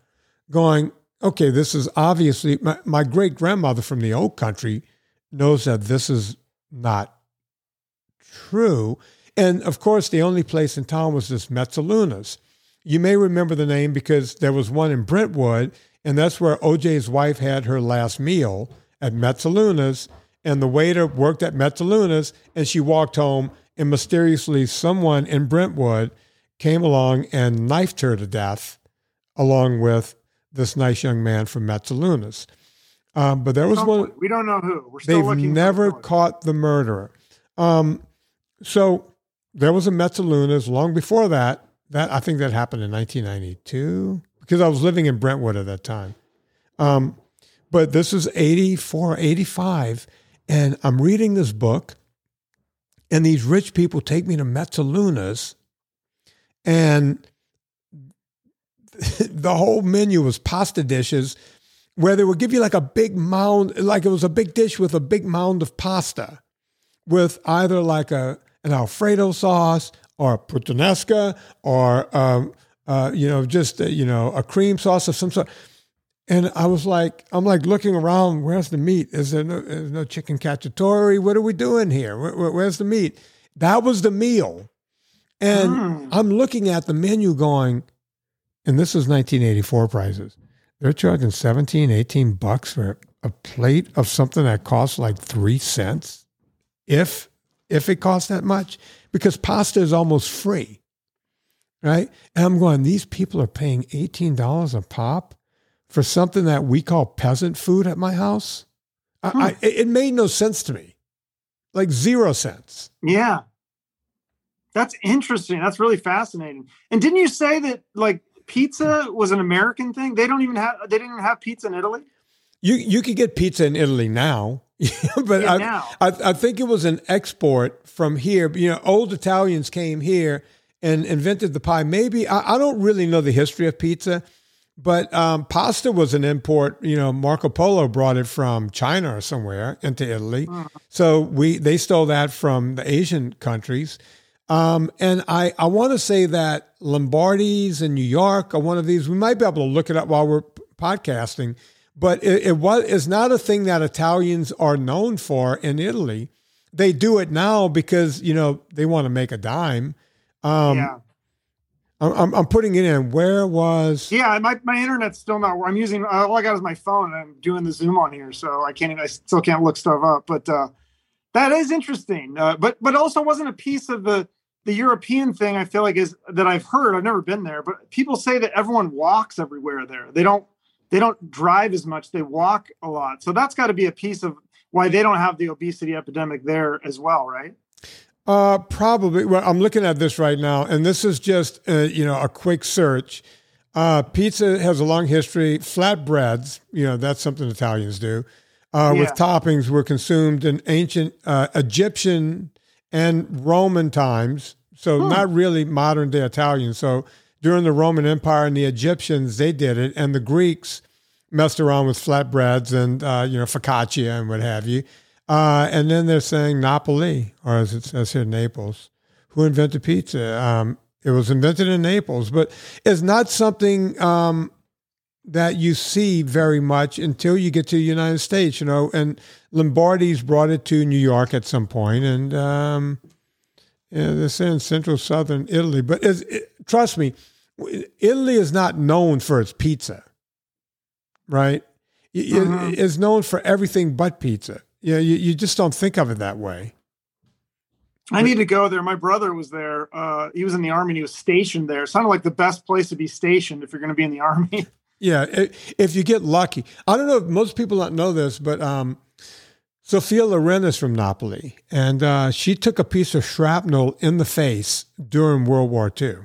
going, okay, this is obviously my, my great grandmother from the old country knows that this is not true. And of course, the only place in town was this Mezzalunas. You may remember the name because there was one in Brentwood, and that's where OJ's wife had her last meal at Mezzalunas. And the waiter worked at Mezzalunas, and she walked home, and mysteriously, someone in Brentwood came along and knifed her to death, along with this nice young man from Mezzalunas. Um, but there was one. We don't know who. We're still they've never caught the murderer. Um, so there was a Mezzalunas long before that. That I think that happened in 1992 because I was living in Brentwood at that time. Um, but this is 84, 85, and I'm reading this book, and these rich people take me to Mezzalunas, and the whole menu was pasta dishes where they would give you like a big mound, like it was a big dish with a big mound of pasta with either like a an Alfredo sauce or a puttanesca or um, uh, you know just a, you know a cream sauce of some sort. And I was like, I'm like looking around. Where's the meat? Is there no, is no chicken cacciatore? What are we doing here? Where, where, where's the meat? That was the meal. And mm. I'm looking at the menu going, and this is 1984 prices. They're charging 17, 18 bucks for a plate of something that costs like three cents, if if it costs that much, because pasta is almost free, right? And I'm going, these people are paying $18 a pop for something that we call peasant food at my house. Hmm. I, I, it made no sense to me, like zero sense. Yeah. That's interesting. That's really fascinating. And didn't you say that like pizza was an American thing? They don't even have they didn't even have pizza in Italy. You you could get pizza in Italy now. but Yeah, I, now. I, I think it was an export from here. You know, old Italians came here and invented the pie. Maybe I, I don't really know the history of pizza, but um, pasta was an import. You know, Marco Polo brought it from China or somewhere into Italy. So we they stole that from the Asian countries. Um, and I, I want to say that Lombardi's in New York are one of these. We might be able to look it up while we're podcasting, but it, it was it's not a thing that Italians are known for in Italy. They do it now because you know they want to make a dime. Um, yeah. I'm, I'm, putting it in. Where was? Yeah, my, my internet's still not. I'm using all I got is my phone. and I'm doing the Zoom on here, so I can't. Even, I still can't look stuff up. But uh, that is interesting. Uh, but but also wasn't a piece of the the European thing. I feel like is that I've heard. I've never been there, but people say that everyone walks everywhere there. They don't they don't drive as much. They walk a lot. So that's got to be a piece of why they don't have the obesity epidemic there as well, right? Uh, probably. Well, I'm looking at this right now, and this is just uh, you know a quick search. Uh, pizza has a long history. Flatbreads, you know, that's something Italians do. Uh, With toppings, were consumed in ancient uh, Egyptian and Roman times. So not really modern day Italian. So during the Roman Empire and the Egyptians, they did it, and the Greeks messed around with flatbreads and uh, you know focaccia and what have you. Uh, and then they're saying Napoli, or as it says here, Naples. Who invented pizza? Um, it was invented in Naples, but it's not something um, that you see very much until you get to the United States, you know. And Lombardi's brought it to New York at some point, and um, yeah, they're saying central southern Italy. But it, trust me, Italy is not known for its pizza, right? It- Mhm. It's known for everything but pizza. Yeah, you, you just don't think of it that way. I need to go there. My brother was there. Uh, he was in the army. and He was stationed there. It Sounded like the best place to be stationed if you're going to be in the army. Yeah, if you get lucky. I don't know if most people don't know this, but um, Sophia Loren is from Napoli, and uh, she took a piece of shrapnel in the face during World War II.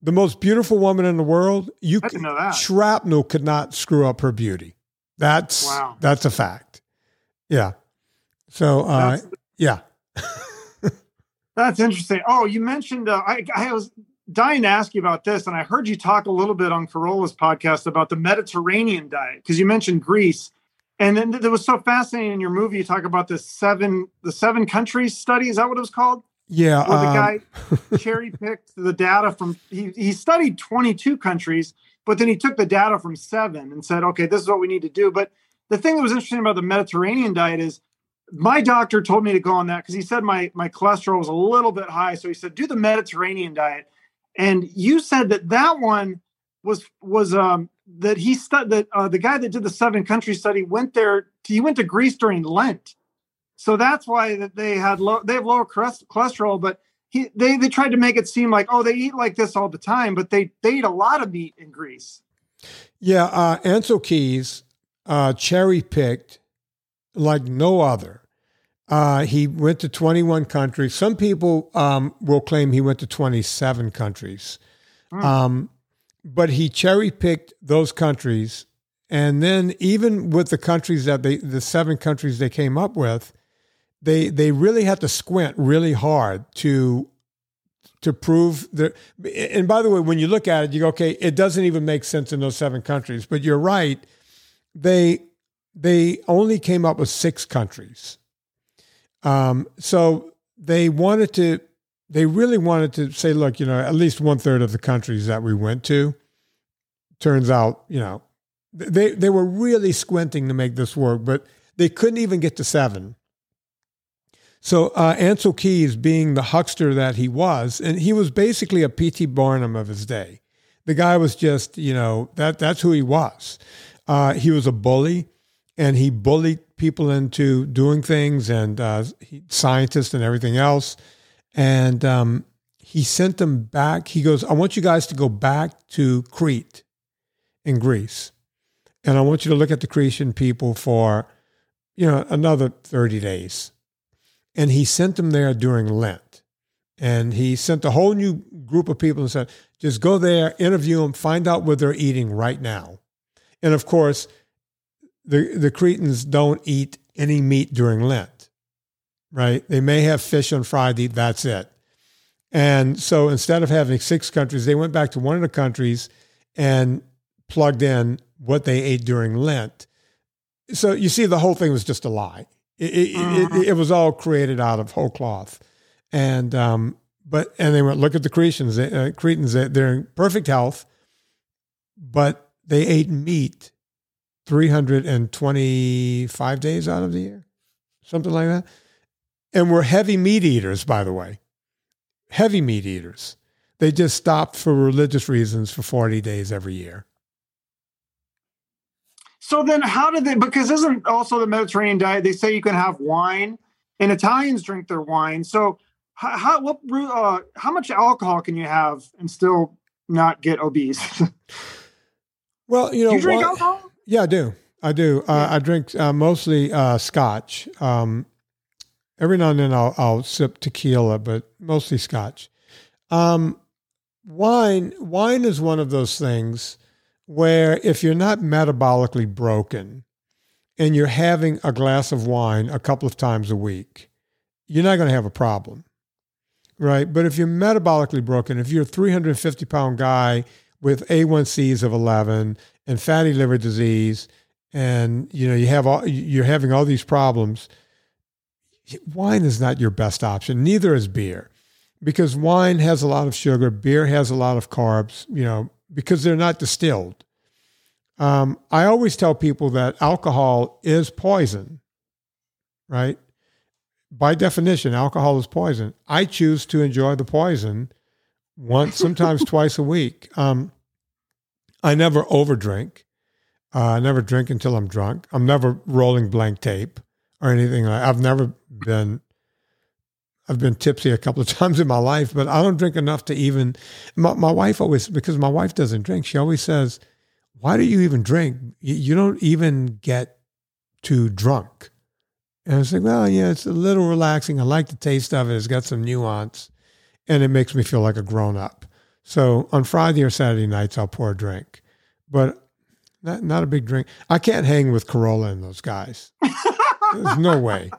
The most beautiful woman in the world. You I didn't know that. shrapnel could not screw up her beauty. That's Wow. that's a fact. Yeah. So uh, yeah, That's interesting. Oh, you mentioned uh, I, I was dying to ask you about this, and I heard you talk a little bit on Carolla's podcast about the Mediterranean diet because you mentioned Greece, and then it was so fascinating in your movie. You talk about the seven the seven countries study. Is that what it was called? yeah. Where the um, guy cherry picked the data from he he studied 22 countries, but then he took the data from seven and said, okay, this is what we need to do. But the thing that was interesting about the Mediterranean diet is my doctor told me to go on that because he said my my cholesterol was a little bit high. So he said, do the Mediterranean diet. And you said that that one was was um that he stu- that uh, the guy that did the seven country study went there. He went to Greece during Lent, so that's why that they had low they have lower cholesterol. But he they they tried to make it seem like oh they eat like this all the time, but they they eat a lot of meat in Greece. Yeah, uh, Ancel Keys uh, cherry picked like no other. Uh, he went to 21 countries. Some people um, will claim he went to 27 countries. Hmm. Um, but he cherry picked those countries. And then, even with the countries that they, the seven countries they came up with, they they really had to squint really hard to to prove that. And by the way, when you look at it, you go, okay, it doesn't even make sense in those seven countries. But you're right; they they only came up with six countries. Um, so they wanted to, they really wanted to say, look, you know, at least one third of the countries that we went to. Turns out, you know, they they were really squinting to make this work, but they couldn't even get to seven. So uh, Ancel Keys, being the huckster that he was, and he was basically a P.T. Barnum of his day. The guy was just, you know, that that's who he was. Uh, he was a bully, and he bullied people into doing things, and uh, scientists and everything else. And um, he sent them back. He goes, "I want you guys to go back to Crete, in Greece, and I want you to look at the Cretan people for, you know, another thirty days." and he sent them there during Lent. And he sent a whole new group of people and said, just go there, interview them, find out what they're eating right now. And of course, the, the Cretans don't eat any meat during Lent, right? They may have fish on Friday, that's it. And so instead of having six countries, they went back to one of the countries and plugged in what they ate during Lent. So you see, the whole thing was just a lie. It, it, uh-huh. it, it was all created out of whole cloth. And, um, but, and they went, look at the Cretans, they, uh, Cretans, they're in perfect health, but they ate meat 325 days out of the year, something like that. And we're heavy meat eaters, by the way. Heavy meat eaters. They just stopped for religious reasons for 40 days every year. So then, how did they? Because isn't also the Mediterranean diet? They say you can have wine, and Italians drink their wine. So how, how what uh, how much alcohol can you have and still not get obese? well, you know, you drink alcohol? Yeah, I do. I do. Uh, I drink uh, mostly uh, Scotch. Um, every now and then I'll, I'll, sip tequila, but mostly Scotch. Um, wine. Wine is one of those things where if you're not metabolically broken and you're having a glass of wine a couple of times a week, you're not going to have a problem, right? But if you're metabolically broken, if you're a 350 pound guy with A1Cs of 11 and fatty liver disease, and you know you have all you're having all these problems, wine is not your best option. Neither is beer, because wine has a lot of sugar, beer has a lot of carbs. You know because they're not distilled. Um, I always tell people that alcohol is poison, right? By definition, alcohol is poison. I choose to enjoy the poison once, sometimes twice a week. Um, I never overdrink. Uh, I never drink until I'm drunk. I'm never rolling blank tape or anything. I've never been. I've been tipsy a couple of times in my life, but I don't drink enough to even. My, my wife always, because my wife doesn't drink, she always says, "Why do you even drink? You, you don't even get too drunk." And I was like, "Well, yeah, it's a little relaxing. I like the taste of it. It's got some nuance, and it makes me feel like a grown up." So on Friday or Saturday nights, I'll pour a drink, but not not a big drink. I can't hang with Carolla and those guys. There's no way.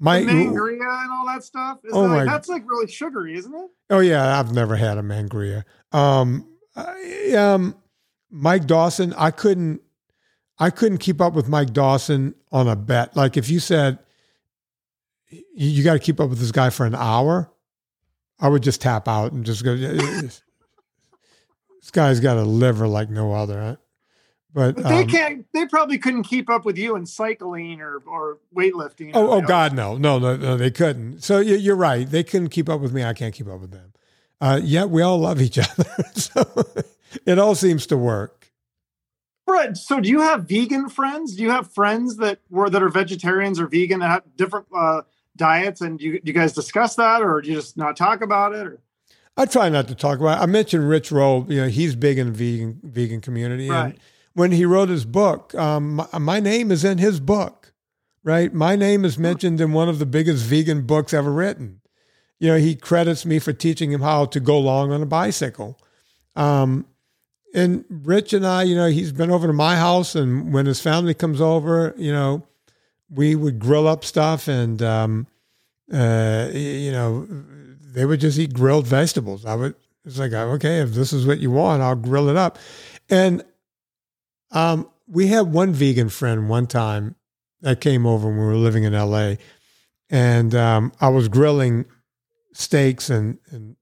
My mangria and all that stuff. Is oh like, my, that's like really sugary, isn't it? Oh yeah, I've never had a mangria. Um, I, um, Mike Dawson, I couldn't, I couldn't keep up with Mike Dawson on a bet. Like if you said you, you got to keep up with this guy for an hour, I would just tap out and just go. This guy's got a liver like no other. Huh? But, but, they um, can't. They probably couldn't keep up with you in cycling or or weightlifting. Oh, oh God, no, no, no, no, they couldn't. So you're right. They couldn't keep up with me. I can't keep up with them. Uh, yet we all love each other, so it all seems to work. Brett, so do you have vegan friends? Do you have friends that were that are vegetarians or vegan that have different uh, diets, and do you, do you guys discuss that, or do you just not talk about it? Or? I try not to talk about. It. I mentioned Rich Roll. You know, he's big in the vegan vegan community. Right. And when he wrote his book, um, my, my, name is in his book. Right, my name is mentioned in one of the biggest vegan books ever written. You know, he credits me for teaching him how to go long on a bicycle. Um, and Rich and I, you know, he's been over to my house, and when his family comes over, you know, we would grill up stuff, and um, uh, you know they would just eat grilled vegetables. I would, it's like, okay, if this is what you want, I'll grill it up. And um, we had one vegan friend one time that came over when we were living in LA. And um, I was grilling steaks and, and,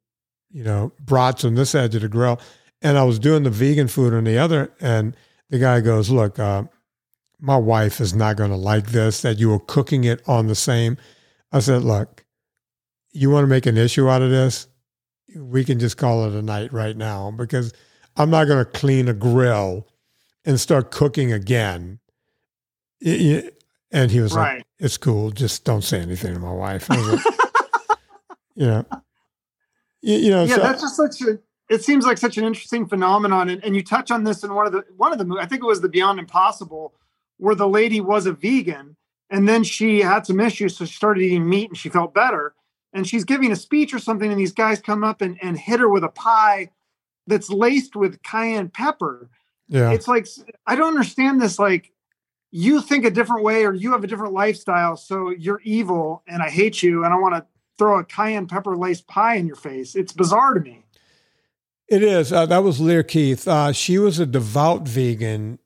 you know, brats on this edge of the grill. And I was doing the vegan food on the other. And the guy goes, Look, uh, my wife is not going to like this, that you were cooking it on the same. I said, Look, you want to make an issue out of this, we can just call it a night right now because I'm not going to clean a grill and start cooking again. and he was right. like, "It's cool. Just don't say anything to my wife." Like, you know, you, know. Yeah, so, that's just such a. It seems like such an interesting phenomenon, and, and you touch on this in one of the one of the. I think it was the Beyond Impossible, where the lady was a vegan, and then she had some issues, so she started eating meat, and she felt better and she's giving a speech or something, and these guys come up and, and hit her with a pie that's laced with cayenne pepper. Yeah. It's like I don't understand this. Like, you think a different way or you have a different lifestyle, so you're evil and I hate you and I want to throw a cayenne pepper laced pie in your face. It's bizarre to me. It is. Uh, that was Lierre Keith. Uh, she was a devout vegan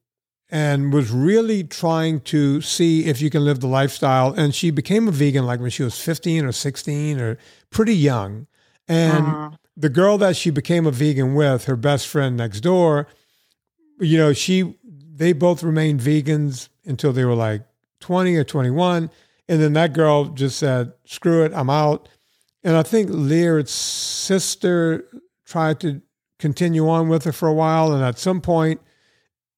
and was really trying to see if you can live the lifestyle. And she became a vegan like when she was 15 or 16 or pretty young. And uh-huh. the girl that she became a vegan with, her best friend next door, you know, she they both remained vegans until they were like 20 or 21. And then that girl just said, screw it, I'm out. And I think Lierre's sister tried to continue on with her for a while. And at some point,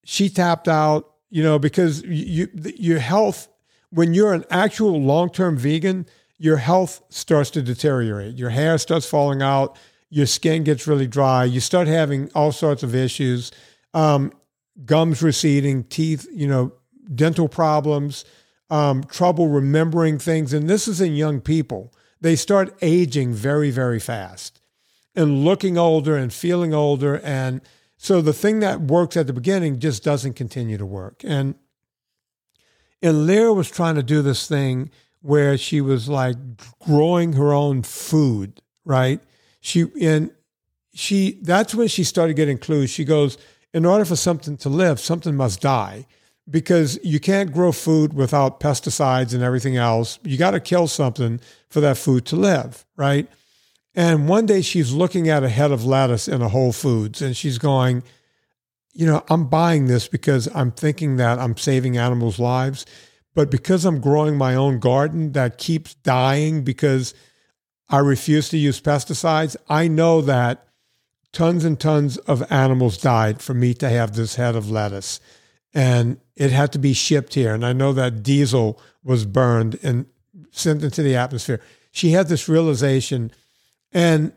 she tapped out, you know, because you, your health, when you're an actual long term vegan, your health starts to deteriorate. Your hair starts falling out. Your skin gets really dry. You start having all sorts of issues. Um, gums receding, teeth, you know, dental problems, um, trouble remembering things. And this is in young people. They start aging very, very fast and looking older and feeling older. And so the thing that works at the beginning just doesn't continue to work. And and Lierre was trying to do this thing where she was like growing her own food, right? She and she that's when she started getting clues. She goes, in order for something to live, something must die because you can't grow food without pesticides and everything else. You got to kill something for that food to live, right? And one day she's looking at a head of lettuce in a Whole Foods and she's going, you know, I'm buying this because I'm thinking that I'm saving animals' lives. But because I'm growing my own garden that keeps dying because I refuse to use pesticides, I know that tons and tons of animals died for me to have this head of lettuce. And it had to be shipped here. And I know that diesel was burned and sent into the atmosphere. She had this realization and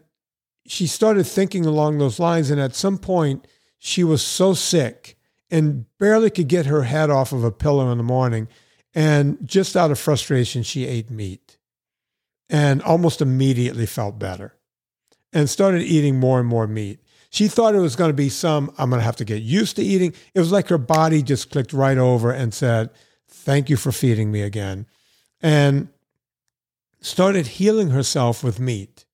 she started thinking along those lines. And at some point, she was so sick and barely could get her head off of a pillow in the morning. And just out of frustration, she ate meat and almost immediately felt better and started eating more and more meat. She thought it was going to be some, I'm going to have to get used to eating. It was like her body just clicked right over and said, Thank you for feeding me again. And started healing herself with meat.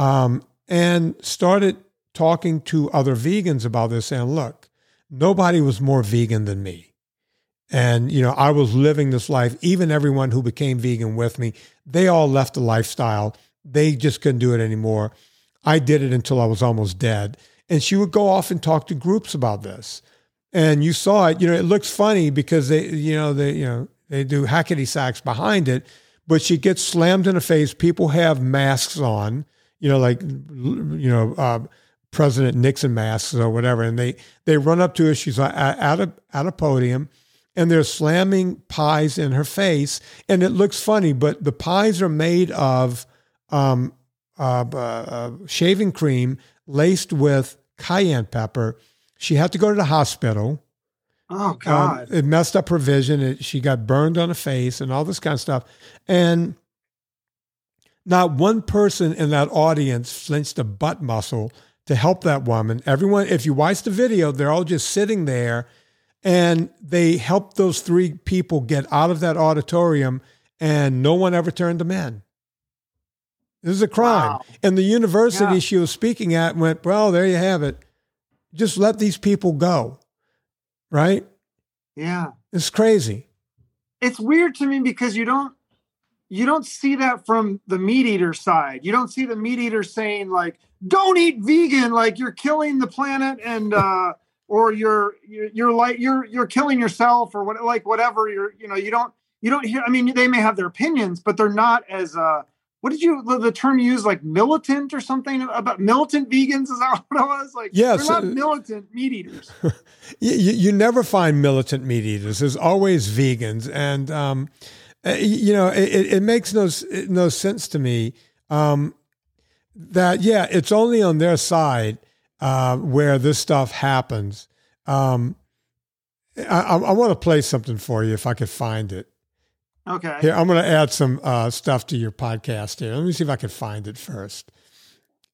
Um, and started talking to other vegans about this, saying, Look, nobody was more vegan than me. And, you know, I was living this life. Even everyone who became vegan with me, they all left the lifestyle. They just couldn't do it anymore. I did it until I was almost dead. And she would go off and talk to groups about this. And you saw it, you know, it looks funny because they, you know, they, you know, they do hackety sacks behind it, but she gets slammed in the face. People have masks on, you know, like, you know, uh, President Nixon masks or whatever. And they, they run up to her. She's at a, at a podium and they're slamming pies in her face. And it looks funny, but the pies are made of um, uh, uh, shaving cream laced with cayenne pepper. She had to go to the hospital. Oh God! Um, it messed up her vision. It, she got burned on the face and all this kind of stuff. And not one person in that audience flinched a butt muscle to help that woman. Everyone, if you watch the video, they're all just sitting there, and they helped those three people get out of that auditorium, and no one ever turned them in. This is a crime. Wow. And the university yeah. she was speaking at went, well, there you have it. Just let these people go. Right? Yeah. It's crazy. It's weird to me because you don't you don't see that from the meat eater side. You don't see the meat eater saying like, "Don't eat vegan, like you're killing the planet and uh or you're you're, you're like you're you're killing yourself or what like whatever you're you know, you don't you don't hear I mean they may have their opinions, but they're not as uh what did you the term you use like militant or something about militant vegans? Is that what it was? Like yes they're not militant meat eaters. You, you never find militant meat eaters. There's always vegans. And um, you know it, it makes no no sense to me um, that yeah it's only on their side uh, where this stuff happens um, I, I, I want to play something for you if I could find it Okay. Here, I'm going to add some uh, stuff to your podcast here. Let me see if I can find it first.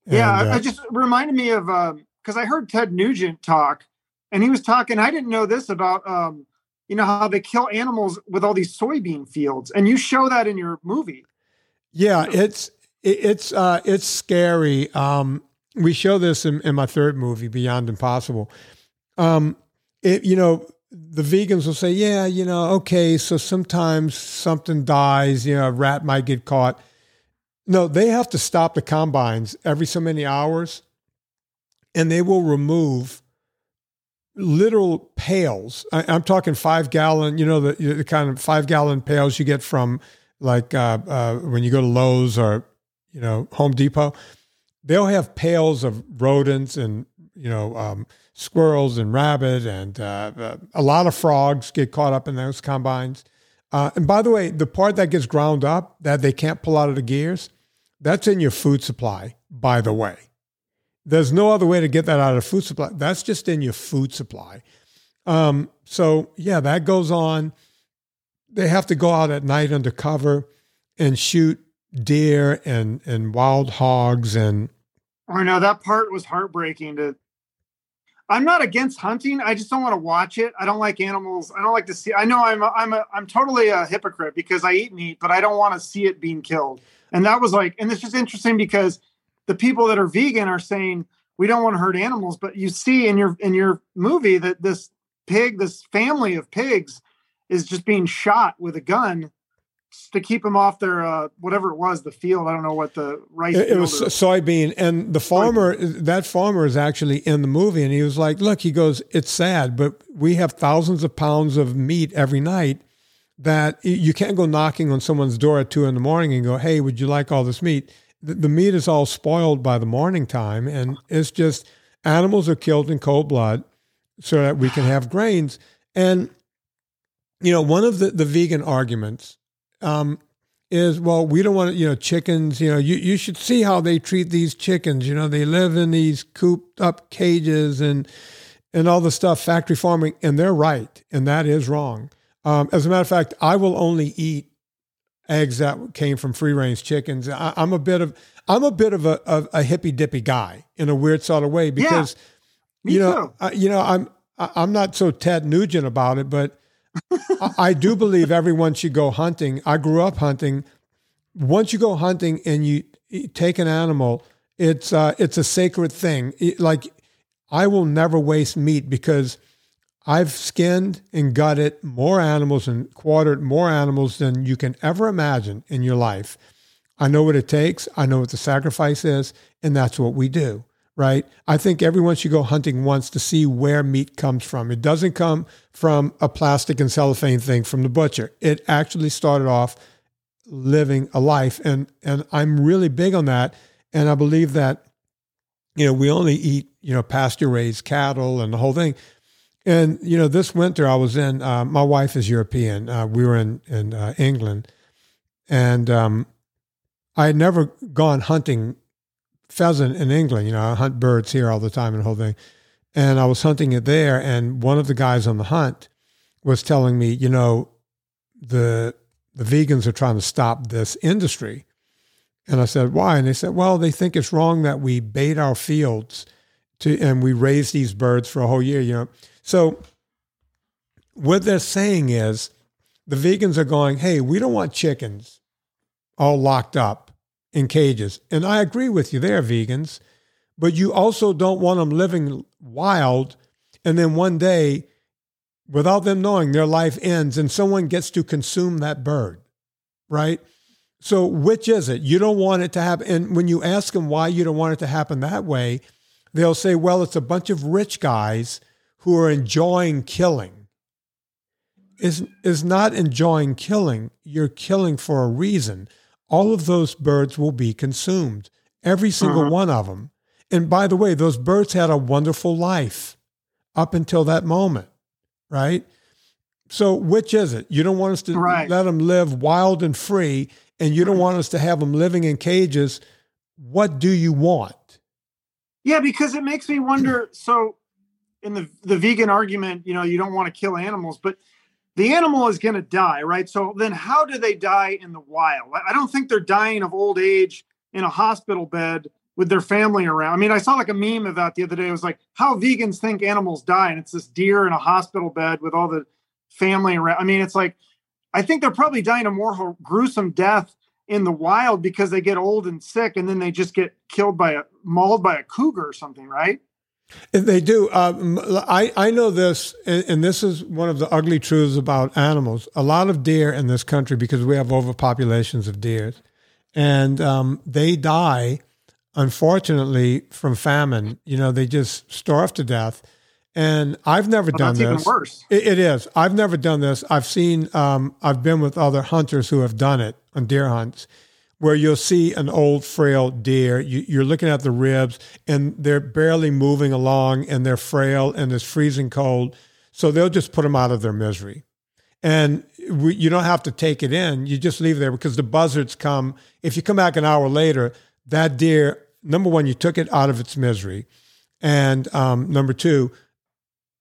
Yeah, uh, it just reminded me of because um, I heard Ted Nugent talk, and he was talking. I didn't know this about um, you know how they kill animals with all these soybean fields, and you show that in your movie. Yeah, it's it's uh, it's scary. Um, we show this in, in, my third movie, Beyond Impossible. Um, it, you know, the vegans will say, "Yeah, you know, okay, so sometimes something dies. You know, a rat might get caught." No, they have to stop the combines every so many hours, and they will remove literal pails. I, am talking five gallon, you know, the, the, kind of five gallon pails you get from like uh, uh, when you go to Lowe's or, you know, Home Depot. They'll have pails of rodents and, you know, um, squirrels and rabbit and uh, uh a lot of frogs get caught up in those combines. Uh, and by the way, the part that gets ground up that they can't pull out of the gears, that's in your food supply, by the way. There's no other way to get that out of food supply. That's just in your food supply. Um, so yeah, that goes on. They have to go out at night under cover and shoot deer and and wild hogs and. I know that part was heartbreaking. To, I'm not against hunting. I just don't want to watch it. I don't like animals. I don't like to see. I know I'm a, I'm a, I'm totally a hypocrite because I eat meat, but I don't want to see it being killed. And that was like, and it's just interesting because the people that are vegan are saying we don't want to hurt animals, but you see in your in your movie that this pig, this family of pigs, is just being shot with a gun to keep them off their uh, whatever it was, the field. I don't know what the rice. It, it was is. soybean, and the farmer, that farmer is actually in the movie, and he was like, "Look," he goes, "It's sad, but we have thousands of pounds of meat every night." That you can't go knocking on someone's door at two in the morning and go, "Hey, would you like all this meat?" The, the meat is all spoiled by the morning time, and it's just animals are killed in cold blood so that we can have grains. And you know, one of the, the vegan arguments um, is, well, we don't want you know, chickens, you know, you, you should see how they treat these chickens. You know, they live in these cooped up cages and and all the stuff, factory farming, and they're right, and that is wrong. Um, as a matter of fact, I will only eat eggs that came from free range chickens. I, am a bit of I'm a bit of a, of a hippy dippy guy in a weird sort of way because yeah, you know I, you know I'm I'm not so Ted Nugent about it, but I, I do believe everyone should go hunting. I grew up hunting. Once you go hunting and you take an animal, it's uh, it's a sacred thing. It, like I will never waste meat because I've skinned and gutted more animals and quartered more animals than you can ever imagine in your life. I know what it takes. I know what the sacrifice is, and that's what we do, right? I think everyone should go hunting once to see where meat comes from. It doesn't come from a plastic and cellophane thing from the butcher. It actually started off living a life, and and I'm really big on that. And I believe that, you know, we only eat you know pasture raised cattle and the whole thing and you know, this winter I was in. Uh, my wife is European. Uh, we were in in uh, England, and um, I had never gone hunting pheasant in England. You know, I hunt birds here all the time and the whole thing. And I was hunting it there, and one of the guys on the hunt was telling me, you know, the the vegans are trying to stop this industry. And I said, why? And they said, well, they think it's wrong that we bait our fields to and we raise these birds for a whole year. You know so, what they're saying is the vegans are going, hey, we don't want chickens all locked up in cages. And I agree with you there, vegans, but you also don't want them living wild. And then one day, without them knowing, their life ends and someone gets to consume that bird, right? So, which is it? You don't want it to happen. And when you ask them why you don't want it to happen that way, they'll say, well, it's a bunch of rich guys who are enjoying killing is, is not enjoying killing. You're killing for a reason. All of those birds will be consumed, every single uh-huh. one of them. And by the way, those birds had a wonderful life up until that moment, right? So, which is it? You don't want us to right. let them live wild and free, and you don't want us to have them living in cages. What do you want? Yeah, because it makes me wonder. So, in the the vegan argument, you know, you don't want to kill animals, but the animal is going to die, right? So then how do they die in the wild? I don't think they're dying of old age in a hospital bed with their family around. I mean, I saw like a meme that the other day. It was like how vegans think animals die, and it's this deer in a hospital bed with all the family around. I mean, it's like I think they're probably dying a more gruesome death in the wild because they get old and sick, and then they just get killed by a mauled by a cougar or something, right? They do. Um, I, I know this, and, and, this is one of the ugly truths about animals. A lot of deer in this country, because we have overpopulations of deer, and um, they die, unfortunately, from famine. You know, they just starve to death. And I've never well, done this. worse. It, it is. I've never done this. I've seen. Um, I've been with other hunters who have done it on deer hunts, where you'll see an old frail deer. You, are looking at the ribs, and they're barely moving along, and they're frail, and it's freezing cold. So they'll just put them out of their misery, and we, you don't have to take it in. You just leave there because the buzzards come. If you come back an hour later, that deer. Number one, you took it out of its misery, and um, number two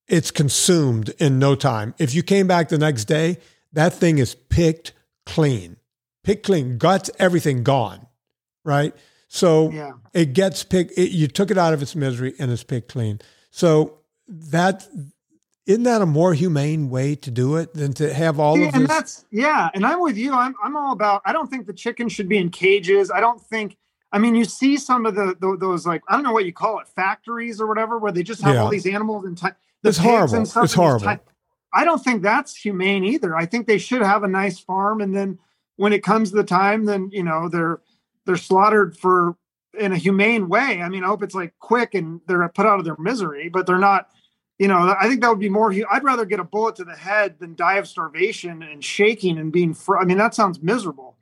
it's consumed in no time. If you came back the next day, that thing is picked clean, clean, guts, everything gone, right? So yeah. it gets picked. It, you took it out of its misery and it's picked clean. So that isn't that a more humane way to do it than to have all yeah, of and this? that's yeah. And I'm with you. I'm I'm all about. I don't think the chicken should be in cages. I don't think. I mean, you see some of the, the those like I don't know what you call it, factories or whatever, where they just have yeah. all these animals in time it's horrible. It's horrible. I don't think that's humane either. I think they should have a nice farm, and then when it comes the time, then you know they're they're slaughtered for in a humane way. I mean, I hope it's like quick and they're put out of their misery, but they're not. You know, I think that would be more. I'd rather get a bullet to the head than die of starvation and shaking and being. Fr- I mean, that sounds miserable.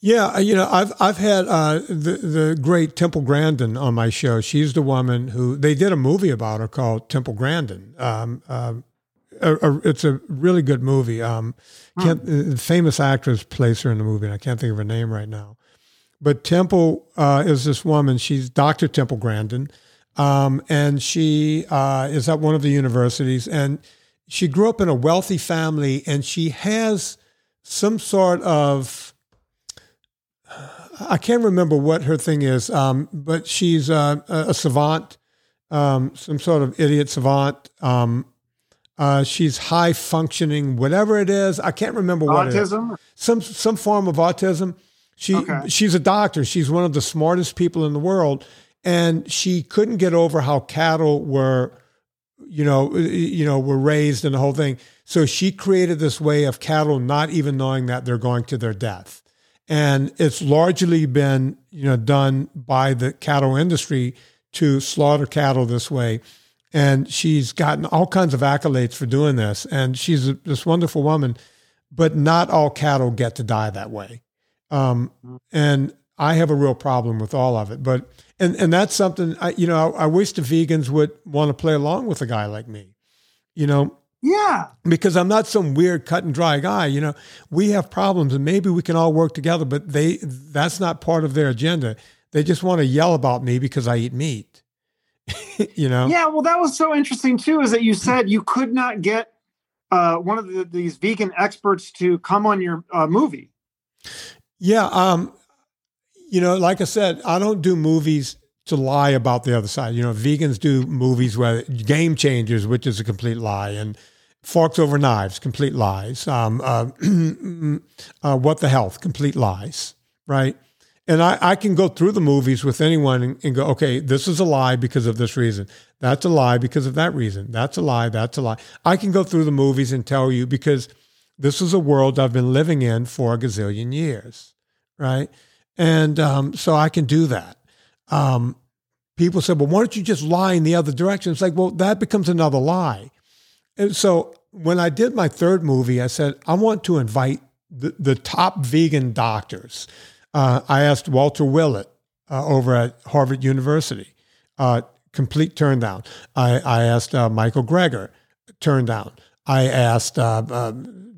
Yeah, you know, I've I've had uh, the the great Temple Grandin on my show. She's the woman who they did a movie about her called Temple Grandin. Um, uh, a, a, it's a really good movie. Um, can't, hmm. famous actress plays her in the movie. I can't think of her name right now. But Temple uh, is this woman. She's Dr. Temple Grandin, um, and she uh, is at one of the universities. And she grew up in a wealthy family, and she has some sort of I can't remember what her thing is, um, but she's uh, a savant, um, some sort of idiot savant. Um, uh, she's high functioning, whatever it is. I can't remember what autism. Some some form of autism. She okay. she's a doctor. She's one of the smartest people in the world, and she couldn't get over how cattle were, you know, you know, were raised and the whole thing. So she created this way of cattle not even knowing that they're going to their death and it's largely been you know done by the cattle industry to slaughter cattle this way and she's gotten all kinds of accolades for doing this and she's a, this wonderful woman but not all cattle get to die that way um, and i have a real problem with all of it but and, and that's something I, you know I, I wish the vegans would want to play along with a guy like me you know yeah. Because I'm not some weird cut and dry guy. You know, we have problems and maybe we can all work together, but they that's not part of their agenda. They just want to yell about me because I eat meat. you know? Yeah, well, that was so interesting too, is that you said you could not get uh, one of the, these vegan experts to come on your uh, movie. Yeah. Um, you know, like I said, I don't do movies to lie about the other side. You know, vegans do movies where game changers, which is a complete lie, and Forks Over Knives, complete lies. Um, uh, uh, what the Health, complete lies, right? And I, I can go through the movies with anyone and, and, go, okay, this is a lie because of this reason. That's a lie because of that reason. That's a lie. That's a lie. I can go through the movies and tell you because this is a world I've been living in for a gazillion years, right? And um, so I can do that. Um, people said, well, why don't you just lie in the other direction? It's like, well, that becomes another lie. And so when I did my third movie, I said, I want to invite the, the top vegan doctors. Uh, I asked Walter Willett uh, over at Harvard University, uh, complete turn down. I, I asked uh, Michael Greger, turn down. I asked uh, uh,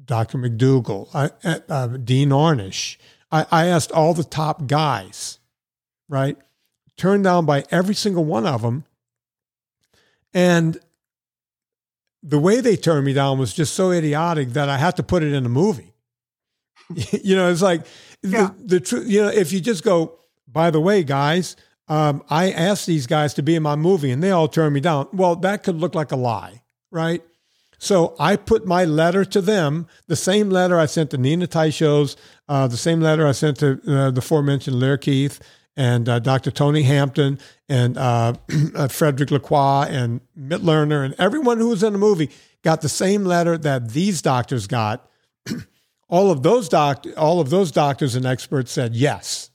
Dr. McDougall, Dean Ornish. I, I asked all the top guys, right? Turned down by every single one of them. And the way they turned me down was just so idiotic that I had to put it in a movie. you know, it's like yeah. the, the truth, you know, if you just go, by the way, guys, um, I asked these guys to be in my movie and they all turned me down. Well, that could look like a lie, right? So I put my letter to them, the same letter I sent to Nina Teicholz, uh, the same letter I sent to uh, the aforementioned Lierre Keith and uh, Dr. Tony Hampton and uh, uh, Frederick Lacroix and Mitt Lerner and everyone who was in the movie got the same letter that these doctors got. all of those doc- all of those doctors and experts said yes.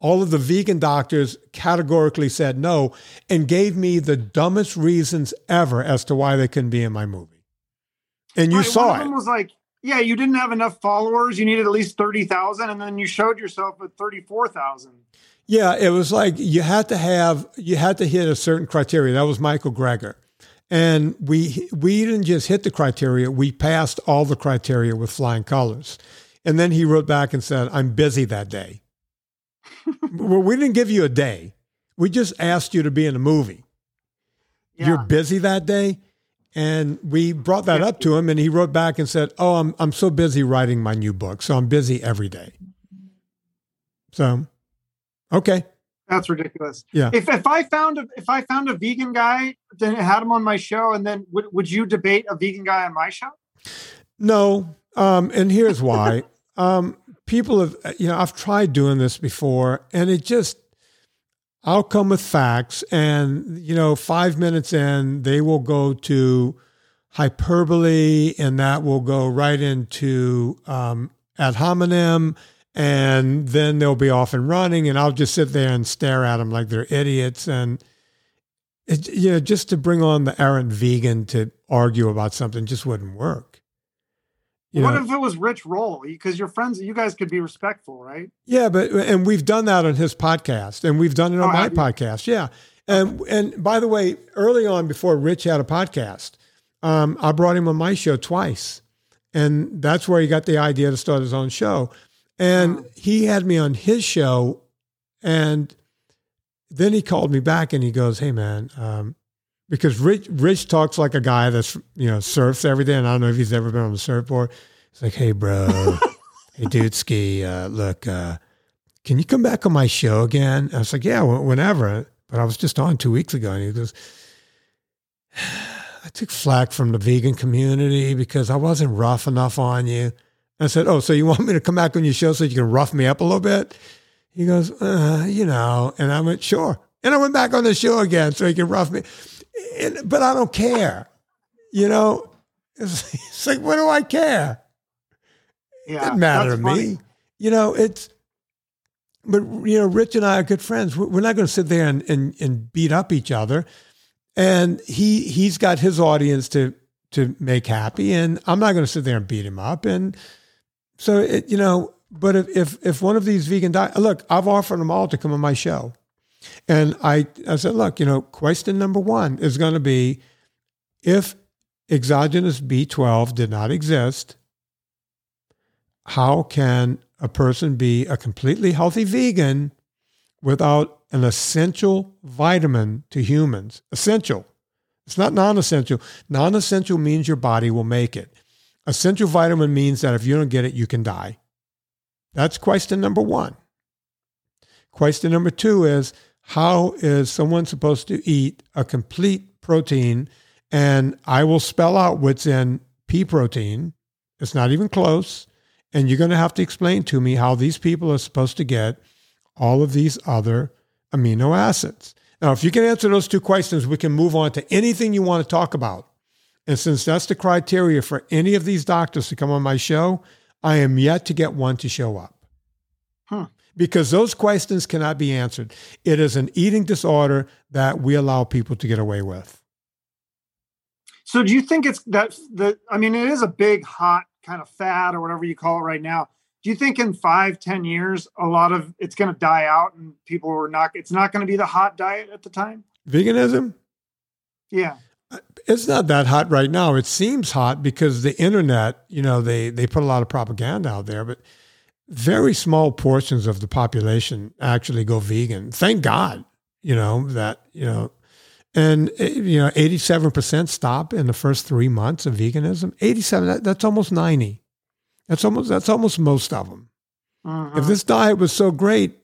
All of the vegan doctors categorically said no and gave me the dumbest reasons ever as to why they couldn't be in my movie. And you Right, saw one of it. them was like, yeah, you didn't have enough followers. You needed at least thirty thousand, and then you showed yourself at thirty-four thousand. Yeah, it was like you had to have you had to hit a certain criteria. That was Michael Greger. And we we didn't just hit the criteria, we passed all the criteria with flying colors. And then he wrote back and said, I'm busy that day. well, we didn't give you a day. We just asked you to be in a movie. Yeah. You're busy that day. And we brought that up to him and he wrote back and said, Oh, I'm I'm so busy writing my new book. So I'm busy every day. So okay. That's ridiculous. Yeah. If if I found a if I found a vegan guy, then had him on my show, and then would would you debate a vegan guy on my show? No, um, and here's why. um, people have, you know, I've tried doing this before, and it just, I'll come with facts, and you know, five minutes in, they will go to hyperbole, and that will go right into um, ad hominem, and then they'll be off and running, and I'll just sit there and stare at them like they're idiots, and it, you know, just to bring on the errant vegan to argue about something just wouldn't work. You what know? if it was Rich Roll? Because you're friends, you guys could be respectful, right? Yeah, but and we've done that on his podcast, and we've done it on Oh, my podcast. Yeah, and and by the way, early on before Rich had a podcast, um, I brought him on my show twice, and that's where he got the idea to start his own show. And Wow. he had me on his show, and then he called me back and he goes, "Hey, man." Um, because Rich, Rich talks like a guy that's you know surfs every day, and I don't know if he's ever been on the surfboard. He's like, "Hey, bro, hey, dude, ski. Uh, look, uh, can you come back on my show again?" I was like, "Yeah, wh- whenever." But I was just on two weeks ago, and he goes, "I took flack from the vegan community because I wasn't rough enough on you." I said, "Oh, so you want me to come back on your show so you can rough me up a little bit?" He goes, uh, "You know," and I went, "Sure." And I went back on the show again so he could rough me. And, but I don't care, you know. It's, it's like, what do I care? Yeah, doesn't matter to funny. me. You know, it's, but, you know, Rich and I are good friends. We're we're not going to sit there and, and, and beat up each other. And he, he's got his audience to, to make happy. And I'm not going to sit there and beat him up. And so, it, you know, but if, if, if one of these vegan diet, look, I've offered them all to come on my show. And I, I said, look, you know, question number one is going to be if exogenous B12 did not exist, how can a person be a completely healthy vegan without an essential vitamin to humans? Essential. It's not non essential. Non essential means your body will make it. Essential vitamin means that if you don't get it, you can die. That's question number one. Question number two is how is someone supposed to eat a complete protein? And I will spell out what's in pea protein. It's not even close. And you're going to have to explain to me how these people are supposed to get all of these other amino acids. Now, if you can answer those two questions, we can move on to anything you want to talk about. And since that's the criteria for any of these doctors to come on my show, I am yet to get one to show up. Hmm. Because those questions cannot be answered. It is an eating disorder that we allow people to get away with. So do you think it's that the I mean it is a big hot kind of fad or whatever you call it right now. Do you think in five, ten years a lot of it's gonna die out and people are not it's not gonna be the hot diet at the time? Veganism? Yeah. It's not that hot right now. It seems hot because the internet, you know, they, they put a lot of propaganda out there, but very small portions of the population actually go vegan. Thank God, you know, that, you know, and, eh, you know, 87% stop in the first three months of veganism. 87, that, that's almost 90. That's almost, that's almost most of them. Mhm. If this diet was so great,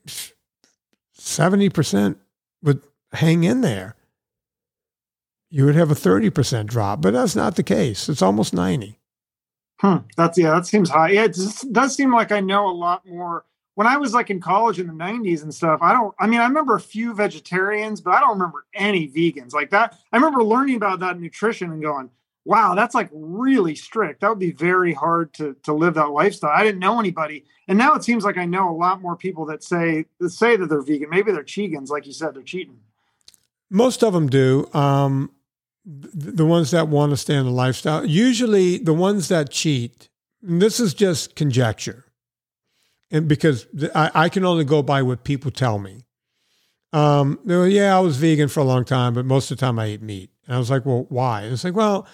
70% would hang in there. You would have a 30% drop, but that's not the case. It's almost 90. Hmm. That's yeah, that seems high. Yeah, it does seem like I know a lot more. When I was like in college in the 90s and stuff, I don't I mean, I remember a few vegetarians, but I don't remember any vegans. Like that, I remember learning about that nutrition and going, wow, that's like really strict. That would be very hard to to live that lifestyle. I didn't know anybody. And now it seems like I know a lot more people that say that say that they're vegan. Maybe they're chegans, like you said, they're cheating. Most of them do. Um, the ones that want to stay in the lifestyle. Usually, the ones that cheat. this is just conjecture, and because I, I can only go by what people tell me. Um, were, yeah, I was vegan for a long time, but most of the time I ate meat. And I was like, well, why? And it's like, well,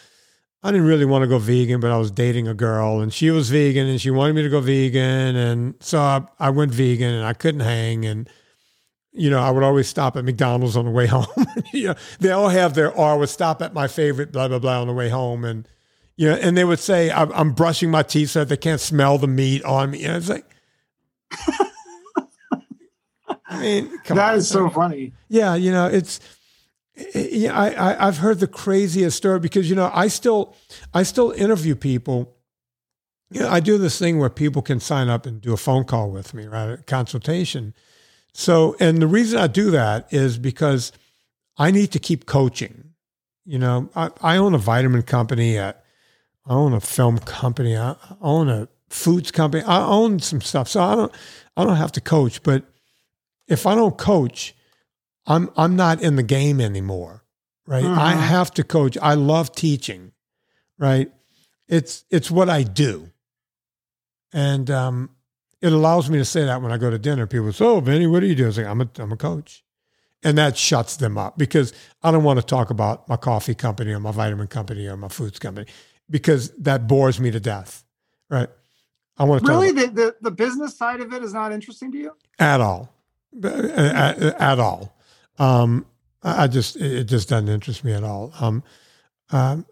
I didn't really want to go vegan, but I was dating a girl and she was vegan and she wanted me to go vegan. And so I, I went vegan and I couldn't hang. And you know, I would always stop at McDonald's on the way home. you know, they all have their, or I would stop at my favorite, blah, blah, blah, on the way home. And, you know, and they would say, I'm, I'm brushing my teeth so that they can't smell the meat on me. And it's like, I mean, that on. is so funny. Yeah. You know, it's, eh, eh, yeah, I, I, I've heard the craziest story because, you know, I still, I still interview people. You know, I do this thing where people can sign up and do a phone call with me, right? A consultation so, and the reason I do that is because I need to keep coaching. You know, I, I own a vitamin company. I, I own a film company. I, I own a foods company. I own some stuff. So I don't, I don't have to coach. But if I don't coach, I'm, I'm not in the game anymore. Right. I mm-hmm. have to coach. I love teaching. Right. It's, it's what I do. And, um, it allows me to say that when I go to dinner. People say, "Oh, Vinnie, what are you doing?" I say, "I'm a I'm a coach," and that shuts them up because I don't want to talk about my coffee company or my vitamin company or my foods company because that bores me to death. Right? I want to really the, the the business side of it is not interesting to you at all, at, at all. Um, I just it just doesn't interest me at all. Um, um,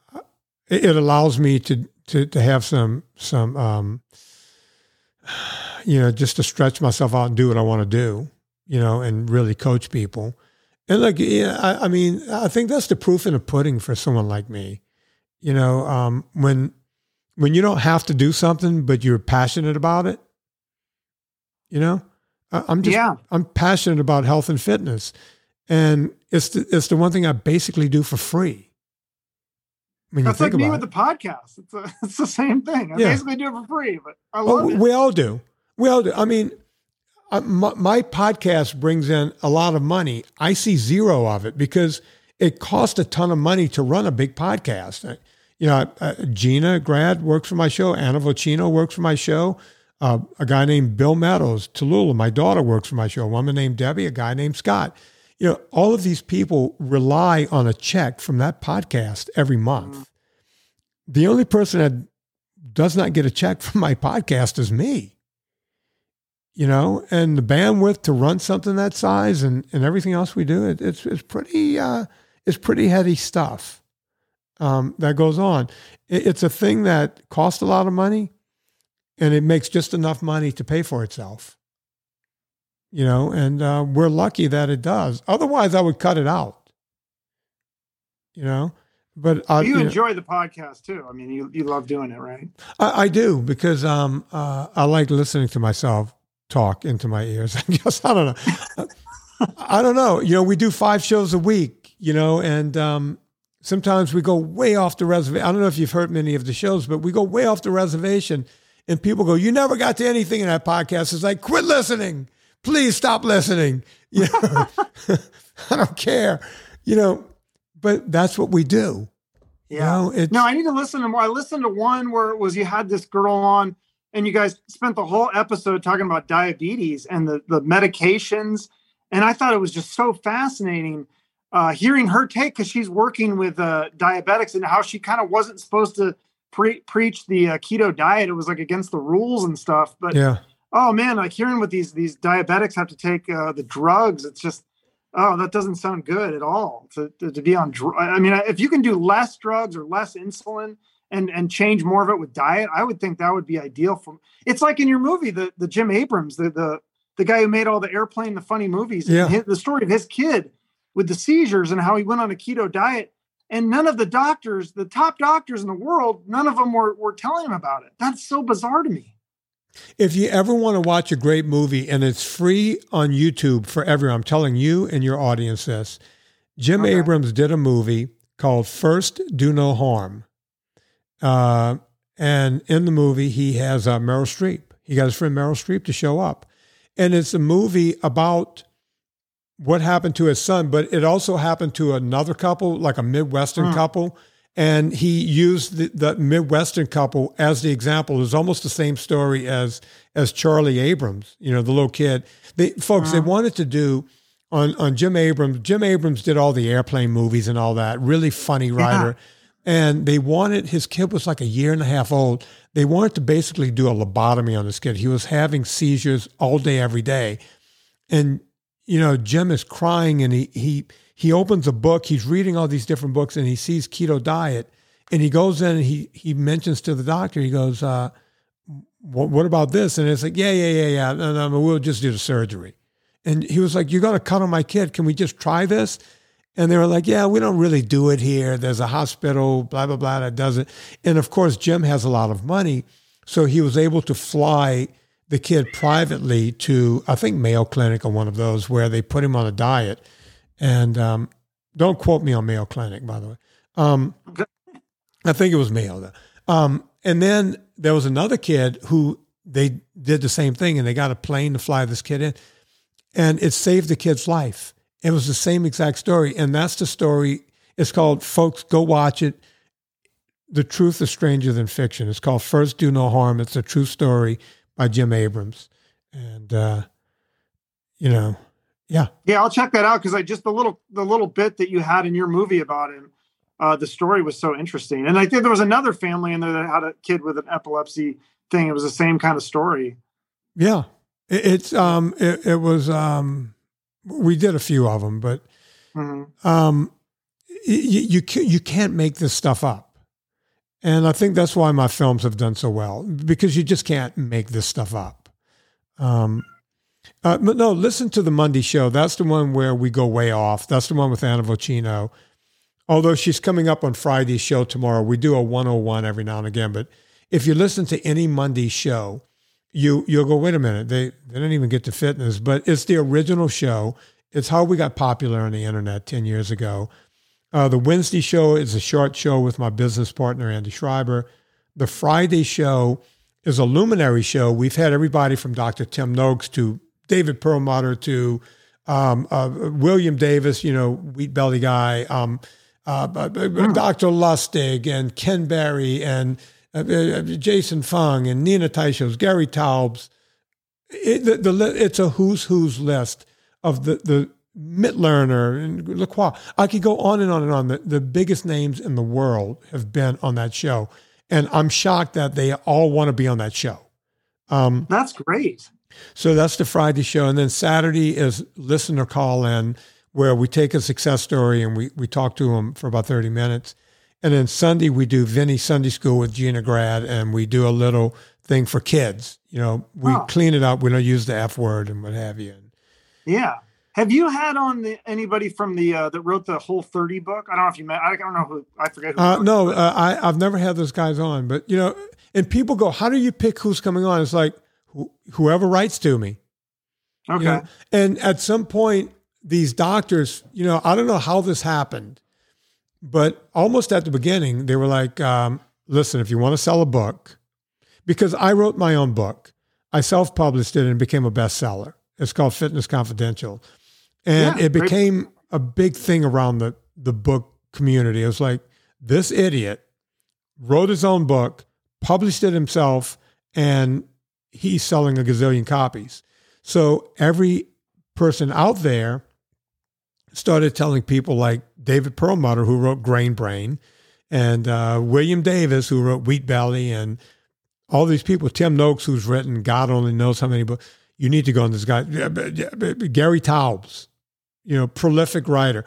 it, it allows me to to to have some some um you know, just to stretch myself out and do what I want to do, you know, and really coach people. And like, yeah, I, I mean, I think that's the proof in the pudding for someone like me. You know, um, when when you don't have to do something, but you're passionate about it. You know, I, am just yeah. I'm passionate about health and fitness, and it's the, it's the one thing I basically do for free. When That's like me with it. the podcast. It's, a, it's the same thing. I yeah. basically do it for free, but I oh, love oh, it. We all do. Well, I mean, uh, my, my, podcast brings in a lot of money. I see zero of it because it costs a ton of money to run a big podcast. Uh, you know, uh, Gina Grad works for my show. Anna Vocino works for my show. Uh, a guy named Bill Meadows, Tallulah, my daughter works for my show. A woman named Debbie, a guy named Scott. You know, all of these people rely on a check from that podcast every month. The only person that does not get a check from my podcast is me you know, and the bandwidth to run something that size and, and everything else we do, it, it's it's pretty uh, it's pretty heavy stuff um, that goes on. It, it's a thing that costs a lot of money, and it makes just enough money to pay for itself. You know, and uh, we're lucky that it does. Otherwise, I would cut it out. You know, but uh, you, you enjoy know, the podcast too. I mean, you you love doing it, right? I, I do because um, uh, I like listening to myself talk into my ears. I guess I don't know. I don't know. You know, we do five shows a week. You know, and um, sometimes we go way off the reservation. I don't know if you've heard many of the shows, but we go way off the reservation, and people go, "You never got to anything in that podcast." It's like, quit listening. Please stop listening. You know, I don't care. You know, but that's what we do. Yeah. You know, no, I need to listen to more. I listened to one where it was you had this girl on and you guys spent the whole episode talking about diabetes and the, the medications. And i thought it was just so fascinating uh, hearing her take because she's working with uh, diabetics and how she kind of wasn't supposed to pre- preach the uh, keto diet. It was like against the rules and stuff. But yeah. oh man like hearing what these these diabetics have to take uh, the drugs it's just oh that doesn't sound good at all to, to, to be on dr- i mean if you can do less drugs or less insulin and and change more of it with diet, I would think that would be ideal for. It's like in your movie, the the Jim Abrahams, the the the guy who made all the airplane, the funny movies. Yeah. His, the story of his kid with the seizures and how he went on a keto diet and none of the doctors, the top doctors in the world, none of them were, were telling him about it. That's so bizarre to me. If you ever want to watch a great movie and it's free on YouTube for everyone, I'm telling you and your audience this. Jim okay. Abrahams did a movie called First Do No Harm. Uh, and in the movie, he has uh, Meryl Streep. He got his friend Meryl Streep to show up. And it's a movie about what happened to his son, but it also happened to another couple, like a Midwestern hmm. couple. And he used the, the, Midwestern couple as the example. It was almost the same story as as Charlie Abrahams, you know, the little kid. They folks, they hmm. wanted to do on on Jim Abrahams. Jim Abrahams did all the airplane movies and all that. Really funny writer. Yeah. And they wanted his kid was like a year and a half old. They wanted to basically do a lobotomy on this kid. He was having seizures all day, every day. And you know, Jim is crying and he he he opens a book, he's reading all these different books and he sees keto diet and he goes in and he he mentions to the doctor, he goes, uh, what, what about this? And it's like, yeah, yeah, yeah, yeah. No, no, we'll just do the surgery. And he was like, you got to cut on my kid. Can we just try this? And they were like, yeah, we don't really do it here. There's a hospital, blah, blah, blah, that does it. And of course, Jim has a lot of money. So he was able to fly the kid privately to, I think, Mayo Clinic or one of those where they put him on a diet. And um, don't quote me on Mayo Clinic, by the way. Um, I think it was Mayo, though. Um, and then there was another kid who they did the same thing and they got a plane to fly this kid in. And it saved the kid's life. It was the same exact story. And that's the story. It's called, folks, go watch it. The Truth is Stranger Than Fiction. It's called First Do No Harm. It's a true story by Jim Abrahams. And uh, you know, yeah. Yeah, I'll check that out because I just the little the little bit that you had in your movie about him, uh, the story was so interesting. And I think there was another family in there that had a kid with an epilepsy thing. It was the same kind of story. Yeah. It, it's um it, it, was um we did a few of them, but mm-hmm. um you, you you can't make this stuff up. And I think that's why my films have done so well because you just can't make this stuff up. Um, uh, but no, listen to the Monday show. That's the one where we go way off. That's the one with Anna Vocino. Although she's coming up on Friday's show tomorrow, we do a 101 every now and again. But if you listen to any Monday show, you you'll go, wait a minute, they they didn't even get to fitness, but it's the original show. It's how we got popular on the internet 10 years ago. Uh, the Wednesday show is a short show with my business partner, Andy Schreiber. The Friday show is a luminary show. We've had everybody from Dr. Tim Noakes to David Perlmutter to um, uh, William Davis, you know, wheat belly guy, um, uh, mm. Dr. Lustig and Ken Berry and uh, uh, Jason Fung and Nina Teicholz, Gary Taubes. It, the, the, it's a who's who's list of the, the Mitlerner and Lacroix. I could go on and on and on. The, the biggest names in the world have been on that show. And I'm shocked that they all want to be on that show. Um, that's great. So that's the Friday show. And then Saturday is listener call in, where we take a success story and we, we talk to them for about 30 minutes. And then Sunday, we do Vinnie Sunday School with Gina Grad, and we do a little thing for kids. You know, we oh. clean it up. We don't use the F word and what have you. Yeah. Have you had on the, anybody from the uh, that wrote the whole thirty book? I don't know if you met. I don't know who. I forget. Uh, no, uh, I I've never had those guys on, but you know, and people go, "How do you pick who's coming on?" It's like wh- whoever writes to me. Okay. You know? And at some point, these doctors, you know, I don't know how this happened, but almost at the beginning, they were like, um, "Listen, if you want to sell a book, because I wrote my own book, I self-published it and it became a bestseller. It's called Fitness Confidential." And yeah, it became great. a big thing around the, the book community. It was like, this idiot wrote his own book, published it himself, and he's selling a gazillion copies. So every person out there started telling people like David Perlmutter, who wrote Grain Brain, and uh, William Davis, who wrote Wheat Belly, and all these people, Tim Noakes, who's written God only knows how many books. You need to go on this guy, Gary Taubes, you know, prolific writer.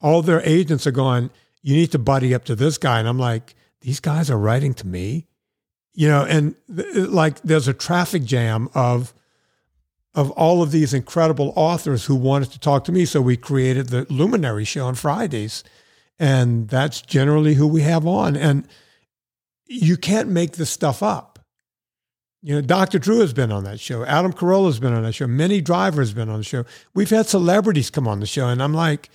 All their agents are going, you need to buddy up to this guy. And I'm like, these guys are writing to me, you know, and th- like there's a traffic jam of, of all of these incredible authors who wanted to talk to me. So we created the Luminary show on Fridays. And that's generally who we have on. And you can't make this stuff up. You know, Dr. Drew has been on that show. Adam Carolla has been on that show. Minnie Driver has been on the show. We've had celebrities come on the show. And I'm like,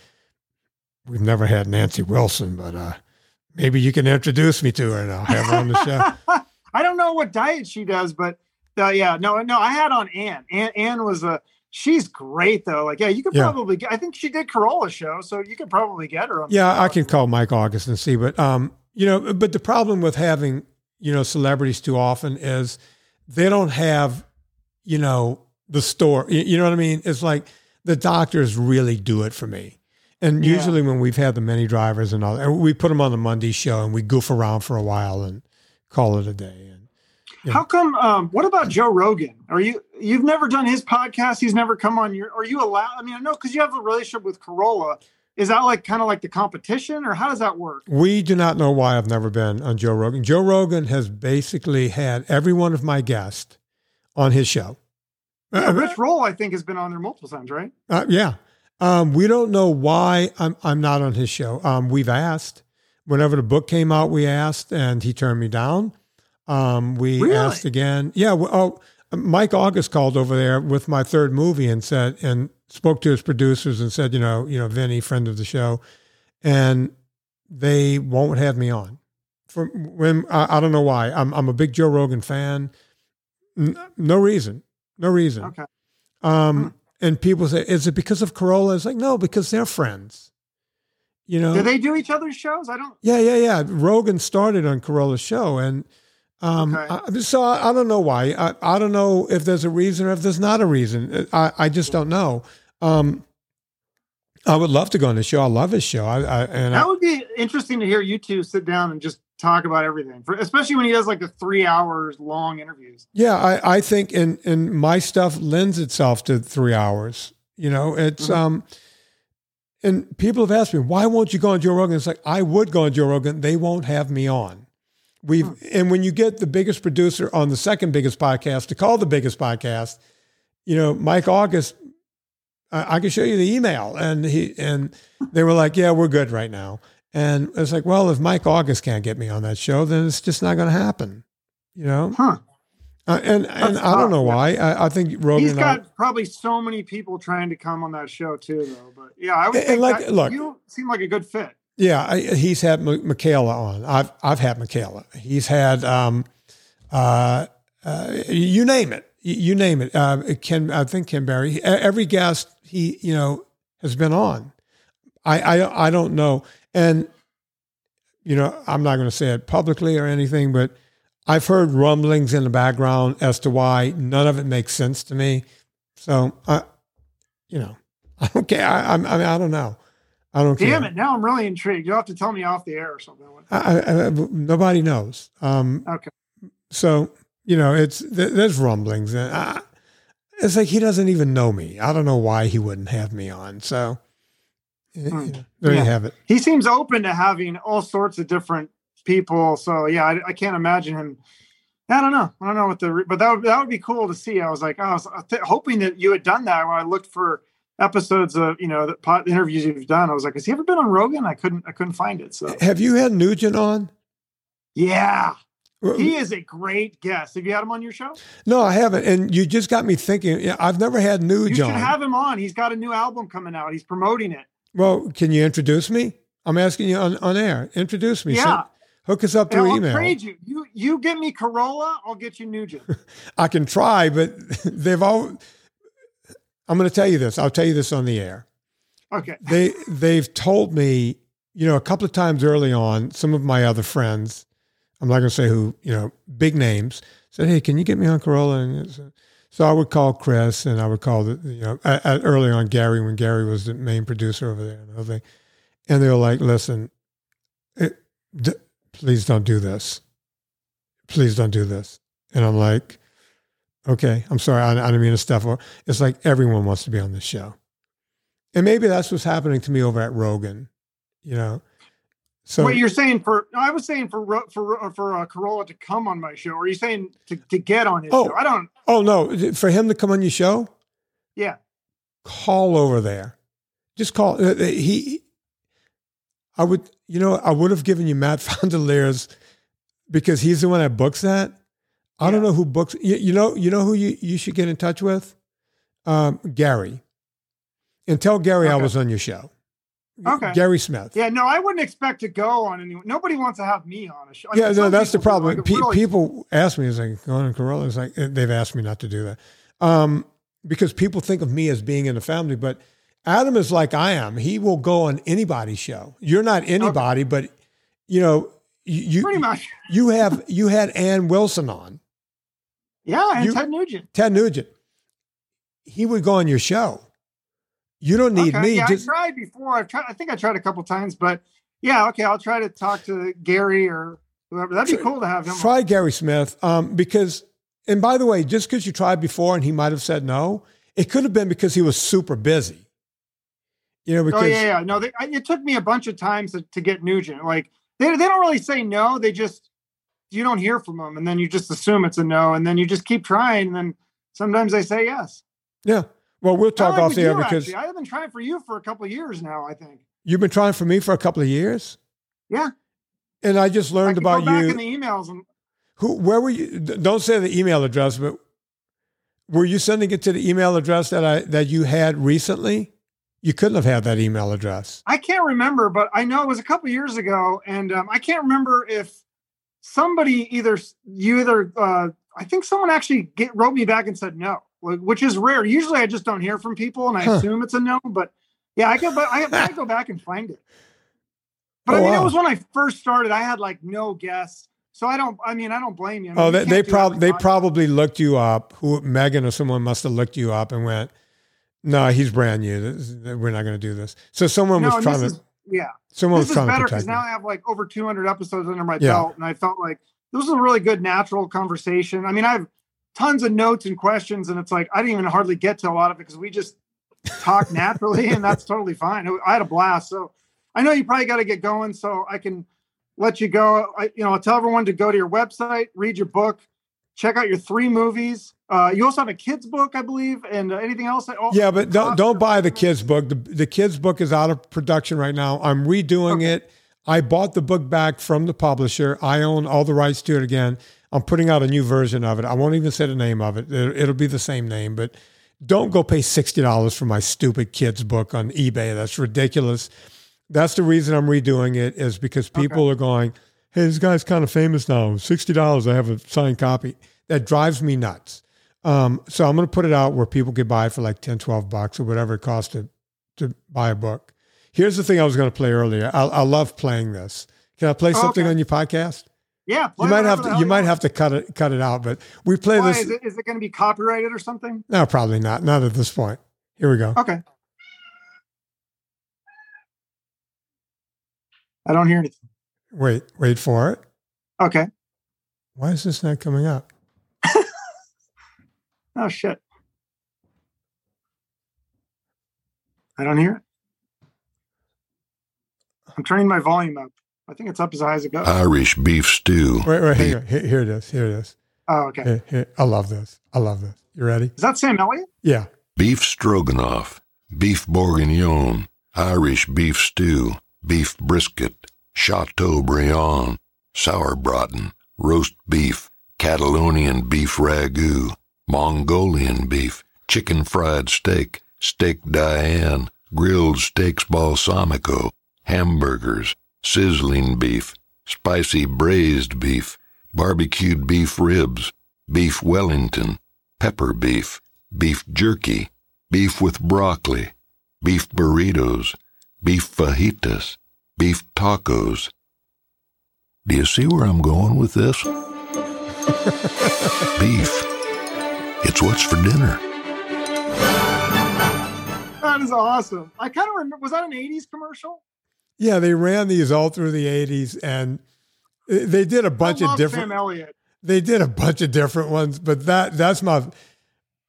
we've never had Nancy Wilson, but uh, maybe you can introduce me to her and I'll have her on the show. I don't know what diet she does, but uh, yeah, no, no, I had on Ann. Ann, was a, she's great though. Like, yeah, you could Yeah. probably get, I think she did Carolla show, so you could probably get her. On Yeah. I can call Mike August and see, but um, you know, but the problem with having you know celebrities too often is they don't have you know the store. You, you know what I mean? It's like the doctors really do it for me. And Yeah. usually when we've had the Minnie Drivers and all, and we put them on the Monday show and we goof around for a while and call it a day. Yeah. How come? Um, what about Joe Rogan? Are you you've never done his podcast? He's never come on your. Are you allowed? I mean, I know because you have a relationship with Carolla. Is that like kind of like the competition, or how does that work? we do not know why I've never been on Joe Rogan. Joe Rogan has basically had every one of my guests on his show. Yeah, Rich Roll, I think, has been on there multiple times, right? Uh, yeah. Um, we don't know why I'm, I'm not on his show. Um, we've asked. Whenever the book came out, we asked, and he turned me down. Um, we Really? asked again. Yeah. Oh, Mike August called over there with my third movie and said, and spoke to his producers and said, you know, you know, Vinnie, friend of the show, and they won't have me on. For when I, I don't know why. I'm I'm a big Joe Rogan fan. N- no reason. No reason. Okay. Um, and people say, is it because of Carolla? It's like, no, because they're friends. You know? Do they do each other's shows? I don't. yeah, yeah, yeah. Rogan started on Carolla's show. And um, Okay. I, so I, I don't know why. I, I don't know if there's a reason or if there's not a reason. I, I just don't know. Um, I would love to go on the show. I love his show. I, I and I, That would be interesting to hear you two sit down and just talk about everything, for, especially when he does like the three hours long interviews. Yeah, I, I think and and my stuff lends itself to three hours. You know, it's Mhm. um and people have asked me, why won't you go on Joe Rogan? It's like I would go on Joe Rogan. They won't have me on. We've and when you get the biggest producer on the second biggest podcast to call the biggest podcast, you know, Mike August, I, I can show you the email. And he and they were like, Yeah, we're good right now. And it's like, well, if Mike August can't get me on that show, then it's just not gonna happen. You know? Huh. Uh, and and That's I don't know why. I, I think Rogan. He's and I- got probably so many people trying to come on that show too, though. But yeah, I would and like, that- look- you seem like a good fit. Yeah, I, he's had M- Mikhaila on. I've I've had Mikhaila. He's had um, uh, uh, you name it. You name it. Uh, Ken, I think Ken Berry. Every guest he you know has been on. I I I don't know, and you know I'm not going to say it publicly or anything, but I've heard rumblings in the background as to why none of it makes sense to me. So I, you know, care. I, I, I mean, I don't know. I don't care. Damn it! Now I'm really intrigued. You'll have to tell me off the air or something. I, I, I, nobody knows. Um, Okay. So you know, it's th- there's rumblings, and it's like he doesn't even know me. I don't know why he wouldn't have me on. So you Hmm. know, there Yeah. you have it. He seems open to having all sorts of different people. So yeah, I, I can't imagine him. I don't know. I don't know what the, but that would that would be cool to see. I was like, I was th- hoping that you had done that when I looked for episodes of you know the pot interviews you've done. I was like, has he ever been on Rogan? I couldn't I couldn't find it. So Have you had Nugent on? yeah, he is a great guest. Have you had him on your show? No, I haven't. And you just got me thinking. I've never had Nugent. You should on. have him on. He's got a new album coming out. He's promoting it. well, can you introduce me? I'm asking you on, on air. Introduce me. Yeah. Send- hook us up through I'll email. trade you. You you get me Carolla, I'll get you Nugent. I can try, but they've all. I'm going to tell you this. I'll tell you this on the air. Okay. They they've told me, you know, a couple of times early on. Some of my other friends, I'm not going to say who, you know, big names, said, "Hey, can you get me on Carolla?" And uh, so I would call Chris, and I would call the, you know, early on Gary when Gary was the main producer over there and everything, and they were like, "Listen, it, d- please don't do this. Please don't do this." And I'm like, "Okay, I'm sorry. I, I didn't mean to stuff." her." It's like everyone wants to be on this show, and maybe that's what's happening to me over at Rogan. You know, so What you're saying for? I was saying for Ro- for for uh, Carolla to come on my show. Or are you saying to, to get on his Oh. show? I don't. oh no, for him to come on your show, Yeah. call over there. Just call. uh, uh, He, I would, you know, I would have given you Matt Fondiler's because he's the one that books that. I don't know who books. You, you know, you know who you, you should get in touch with, um, Gary, and tell Gary I was on your show. Okay. Gary Smith. Yeah, no, I wouldn't expect to go on anyone. Nobody wants to have me on a show. I mean, yeah, no, that's the problem. like, Pe- really- people ask me, "Is like going on Carolla?" It's like eh, they've asked me not to do that um, because people think of me as being in the family. But Adam is like I am. He will go on anybody's show. You're not anybody, but you know, you pretty much. you have you had Ann Wilson on, Yeah, and you- Ted Nugent. Ted Nugent. He would go on your show. You don't need okay, me. yeah, Just I tried before. I've tried. I think I tried a couple times, but yeah, okay, I'll try to talk to Gary or whoever. That'd be cool to have him. on. try Gary Smith um, because, and by the way, just because you tried before and he might have said no, it could have been because he was super busy. You know, because Oh yeah, yeah. No, they, I, it took me a bunch of times to, to get Nugent. Like they they don't really say no. They just you don't hear from them, and then you just assume it's a no, and then you just keep trying, and then sometimes they say yes. yeah. Well, we'll talk like off the air because actually. I've been trying for you for a couple of years now. I think. you've been trying for me for a couple of years. Yeah. And I just I learned can about you. in the emails and Who? Where were you? Don't say the email address, but were you sending it to the email address that I that you had recently? You couldn't have had that email address. I can't remember, but I know it was a couple years ago, and um, I can't remember if somebody either you either uh, I think someone actually get, wrote me back and said no, which is rare. Usually, I just don't hear from people, and I Huh. assume it's a no. But yeah, I go, but I, I go back and find it. But I Oh, mean, wow. it was when I first started. I had like no guests, so I don't. I mean, I don't blame you. I mean, Oh, they, they probably they probably looked you up. Who Megan or someone must have looked you up and went, "No, he's brand new. This, we're not going to do this." So someone No, was trying to is yeah. Someone this is better because now. I have like over 200 episodes under my Yeah. belt, and I felt like this was a really good natural conversation. I mean, I have tons of notes and questions, and it's like I didn't even hardly get to a lot of it because we just talk naturally, and that's totally fine. I had a blast. So I know you probably got to get going, so I can let you go. I, you know, I'll tell everyone to go to your website, read your book, check out your three movies. Uh, you also have a kids book, I believe, and uh, anything else? Oh, Yeah, but don't don't buy the kids book. The the kids book is out of production right now. I'm redoing Okay. it. I bought the book back from the publisher. I own all the rights to it again. I'm putting out a new version of it. I won't even say the name of it. It- It'll be the same name, but don't go pay sixty dollars for my stupid kids book on eBay. That's ridiculous. That's the reason I'm redoing it is because people are going, "Hey, this guy's kind of famous now. Sixty dollars. I have a signed copy." That drives me nuts. Um, so I'm going to put it out where people could buy it for like 10, 12 bucks or whatever it costs to, to buy a book. Here's the thing I was going to play earlier. I, I love playing this. Can I play Oh, something okay. on your podcast? yeah, You might have to. You might have to cut it cut it out. But we play Why, this. is it, is it going to be copyrighted or something? No, probably not. Not at this point. Here we go. Okay. I don't hear anything. Wait, wait for it. Okay. Why is this not coming up? Oh shit. I don't hear it. I'm turning my volume up. I think it's up as high as it goes. Irish beef stew. Right, wait, hang on. Here, here it is. Here it is. oh, okay. Here, here. I love this. I love this. You ready? Is that Sam Elliott? Yeah. Beef stroganoff. Beef bourguignon. Irish beef stew. Beef brisket. Chateaubriand. Sauerbraten. Roast beef. Catalonian beef ragout. Mongolian beef. Chicken fried steak. Steak Diane. Grilled steaks balsamico. Hamburgers. Sizzling beef. Spicy braised beef. Barbecued beef ribs. Beef Wellington. Pepper beef. Beef jerky. Beef with broccoli. Beef burritos. Beef fajitas. Beef tacos. Do you see where I'm going with this? beef. It's what's for dinner. That is awesome. I kind of remember. Was that an '80s commercial? Yeah, they ran these all through the 80s and they did a bunch I of different Sam Elliott. they did a bunch of different ones, but that that's my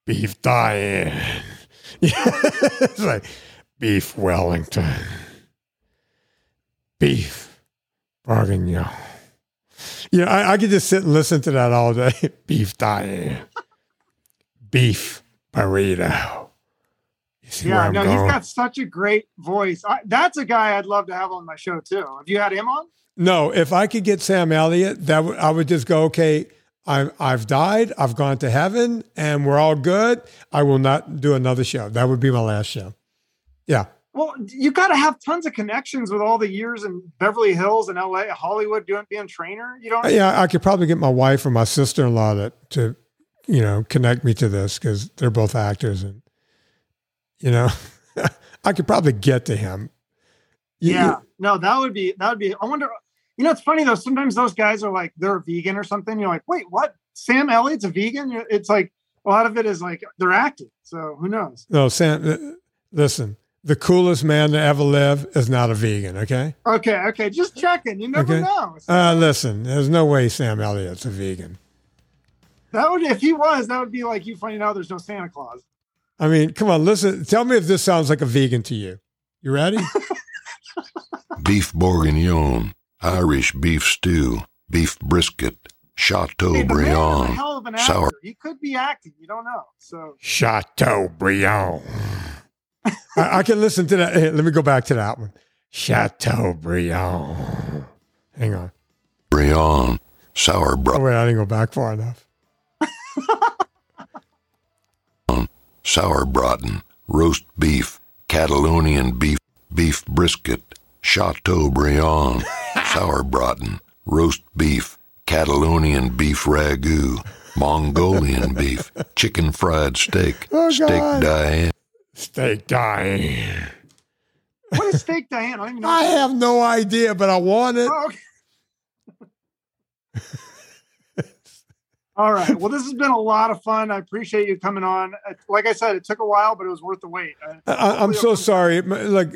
beef Diane. it's like beef Wellington, beef bourguignon. You know, I, I could just sit and listen to that all day. beef Diane, beef burrito, You see where Yeah, no, going? he's got such a great voice. I, that's a guy I'd love to have on my show too. Have you had him on? No, if I could get Sam Elliott, that would I would just go, okay, I, I've died, I've gone to heaven, and we're all good. I will not do another show. That would be my last show. Yeah. Well, you got to have tons of connections with all the years in Beverly Hills and LA, Hollywood, doing being a trainer. You don't. Yeah, I could probably get my wife or my sister in law to, to, you know, connect me to this because they're both actors. And, you know, I could probably get to him. You- yeah, no, that would be that would be. I wonder. You know, it's funny though. Sometimes those guys are like they're a vegan or something. You're like, wait, what? Sam Elliott's a vegan? It's like a lot of it is like they're acting. So who knows? No, Sam, uh, listen, the coolest man to ever live is not a vegan, okay? Okay, okay, just checking. You never Okay. know. Uh, listen, there's no way Sam Elliott's a vegan. That would if he was, that would be like you finding out there's no Santa Claus. I mean, come on, listen. Tell me if this sounds like a vegan to you. You ready? beef bourguignon, Irish beef stew, beef brisket, Chateau Hey, the man is a hell of an actor. sour He could be acting. You don't know. So Chateaubriand. I, I can listen to that. Hey, let me go back to that one. Chateaubriand. Hang on. Briand, sour Oh, wait, I didn't go back far enough. Sour braten, roast beef, Catalonian beef, beef brisket, Chateau Briand, sauerbraten, roast beef, Catalonian beef ragout, Mongolian beef, chicken fried steak, Oh, steak God. Diane, Steak Diane. what is steak Diane? I don't even know. I have no idea, but I want it. Oh, okay. All right. Well, this has been a lot of fun. I appreciate you coming on. Uh, Like I said, it took a while, but it was worth the wait. Uh, I, I'm so sorry. Like uh,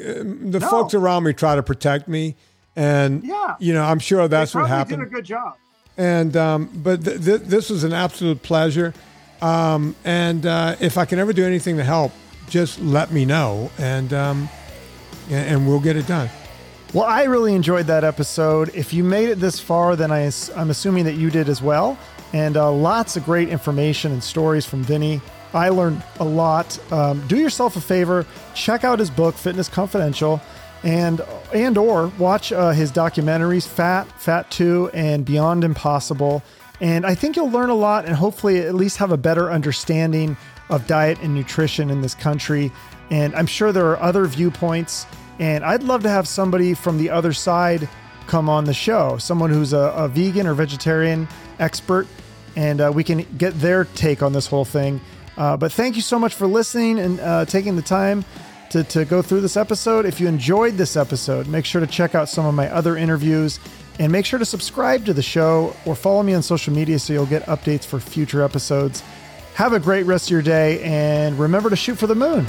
the No. folks around me try to protect me, and Yeah. you know, I'm sure that's they what probably happened. Did a good job. And um, but th- th- this was an absolute pleasure. Um, and uh, if I can ever do anything to help, just let me know, and um, and, and we'll get it done. Well, I really enjoyed that episode. If you made it this far, then I, I'm assuming that you did as well. And uh, lots of great information and stories from Vinnie. I learned a lot. Um, do yourself a favor, check out his book, Fitness Confidential, and and or watch uh, his documentaries, Fat, Fat Two, and Beyond Impossible. And I think you'll learn a lot, and hopefully at least have a better understanding of diet and nutrition in this country. And I'm sure there are other viewpoints. And I'd love to have somebody from the other side come on the show, someone who's a, a vegan or vegetarian expert, and uh, we can get their take on this whole thing. Uh, but thank you so much for listening and uh, taking the time to, to go through this episode. If you enjoyed this episode, make sure to check out some of my other interviews and make sure to subscribe to the show or follow me on social media so you'll get updates for future episodes. Have a great rest of your day and remember to shoot for the moon.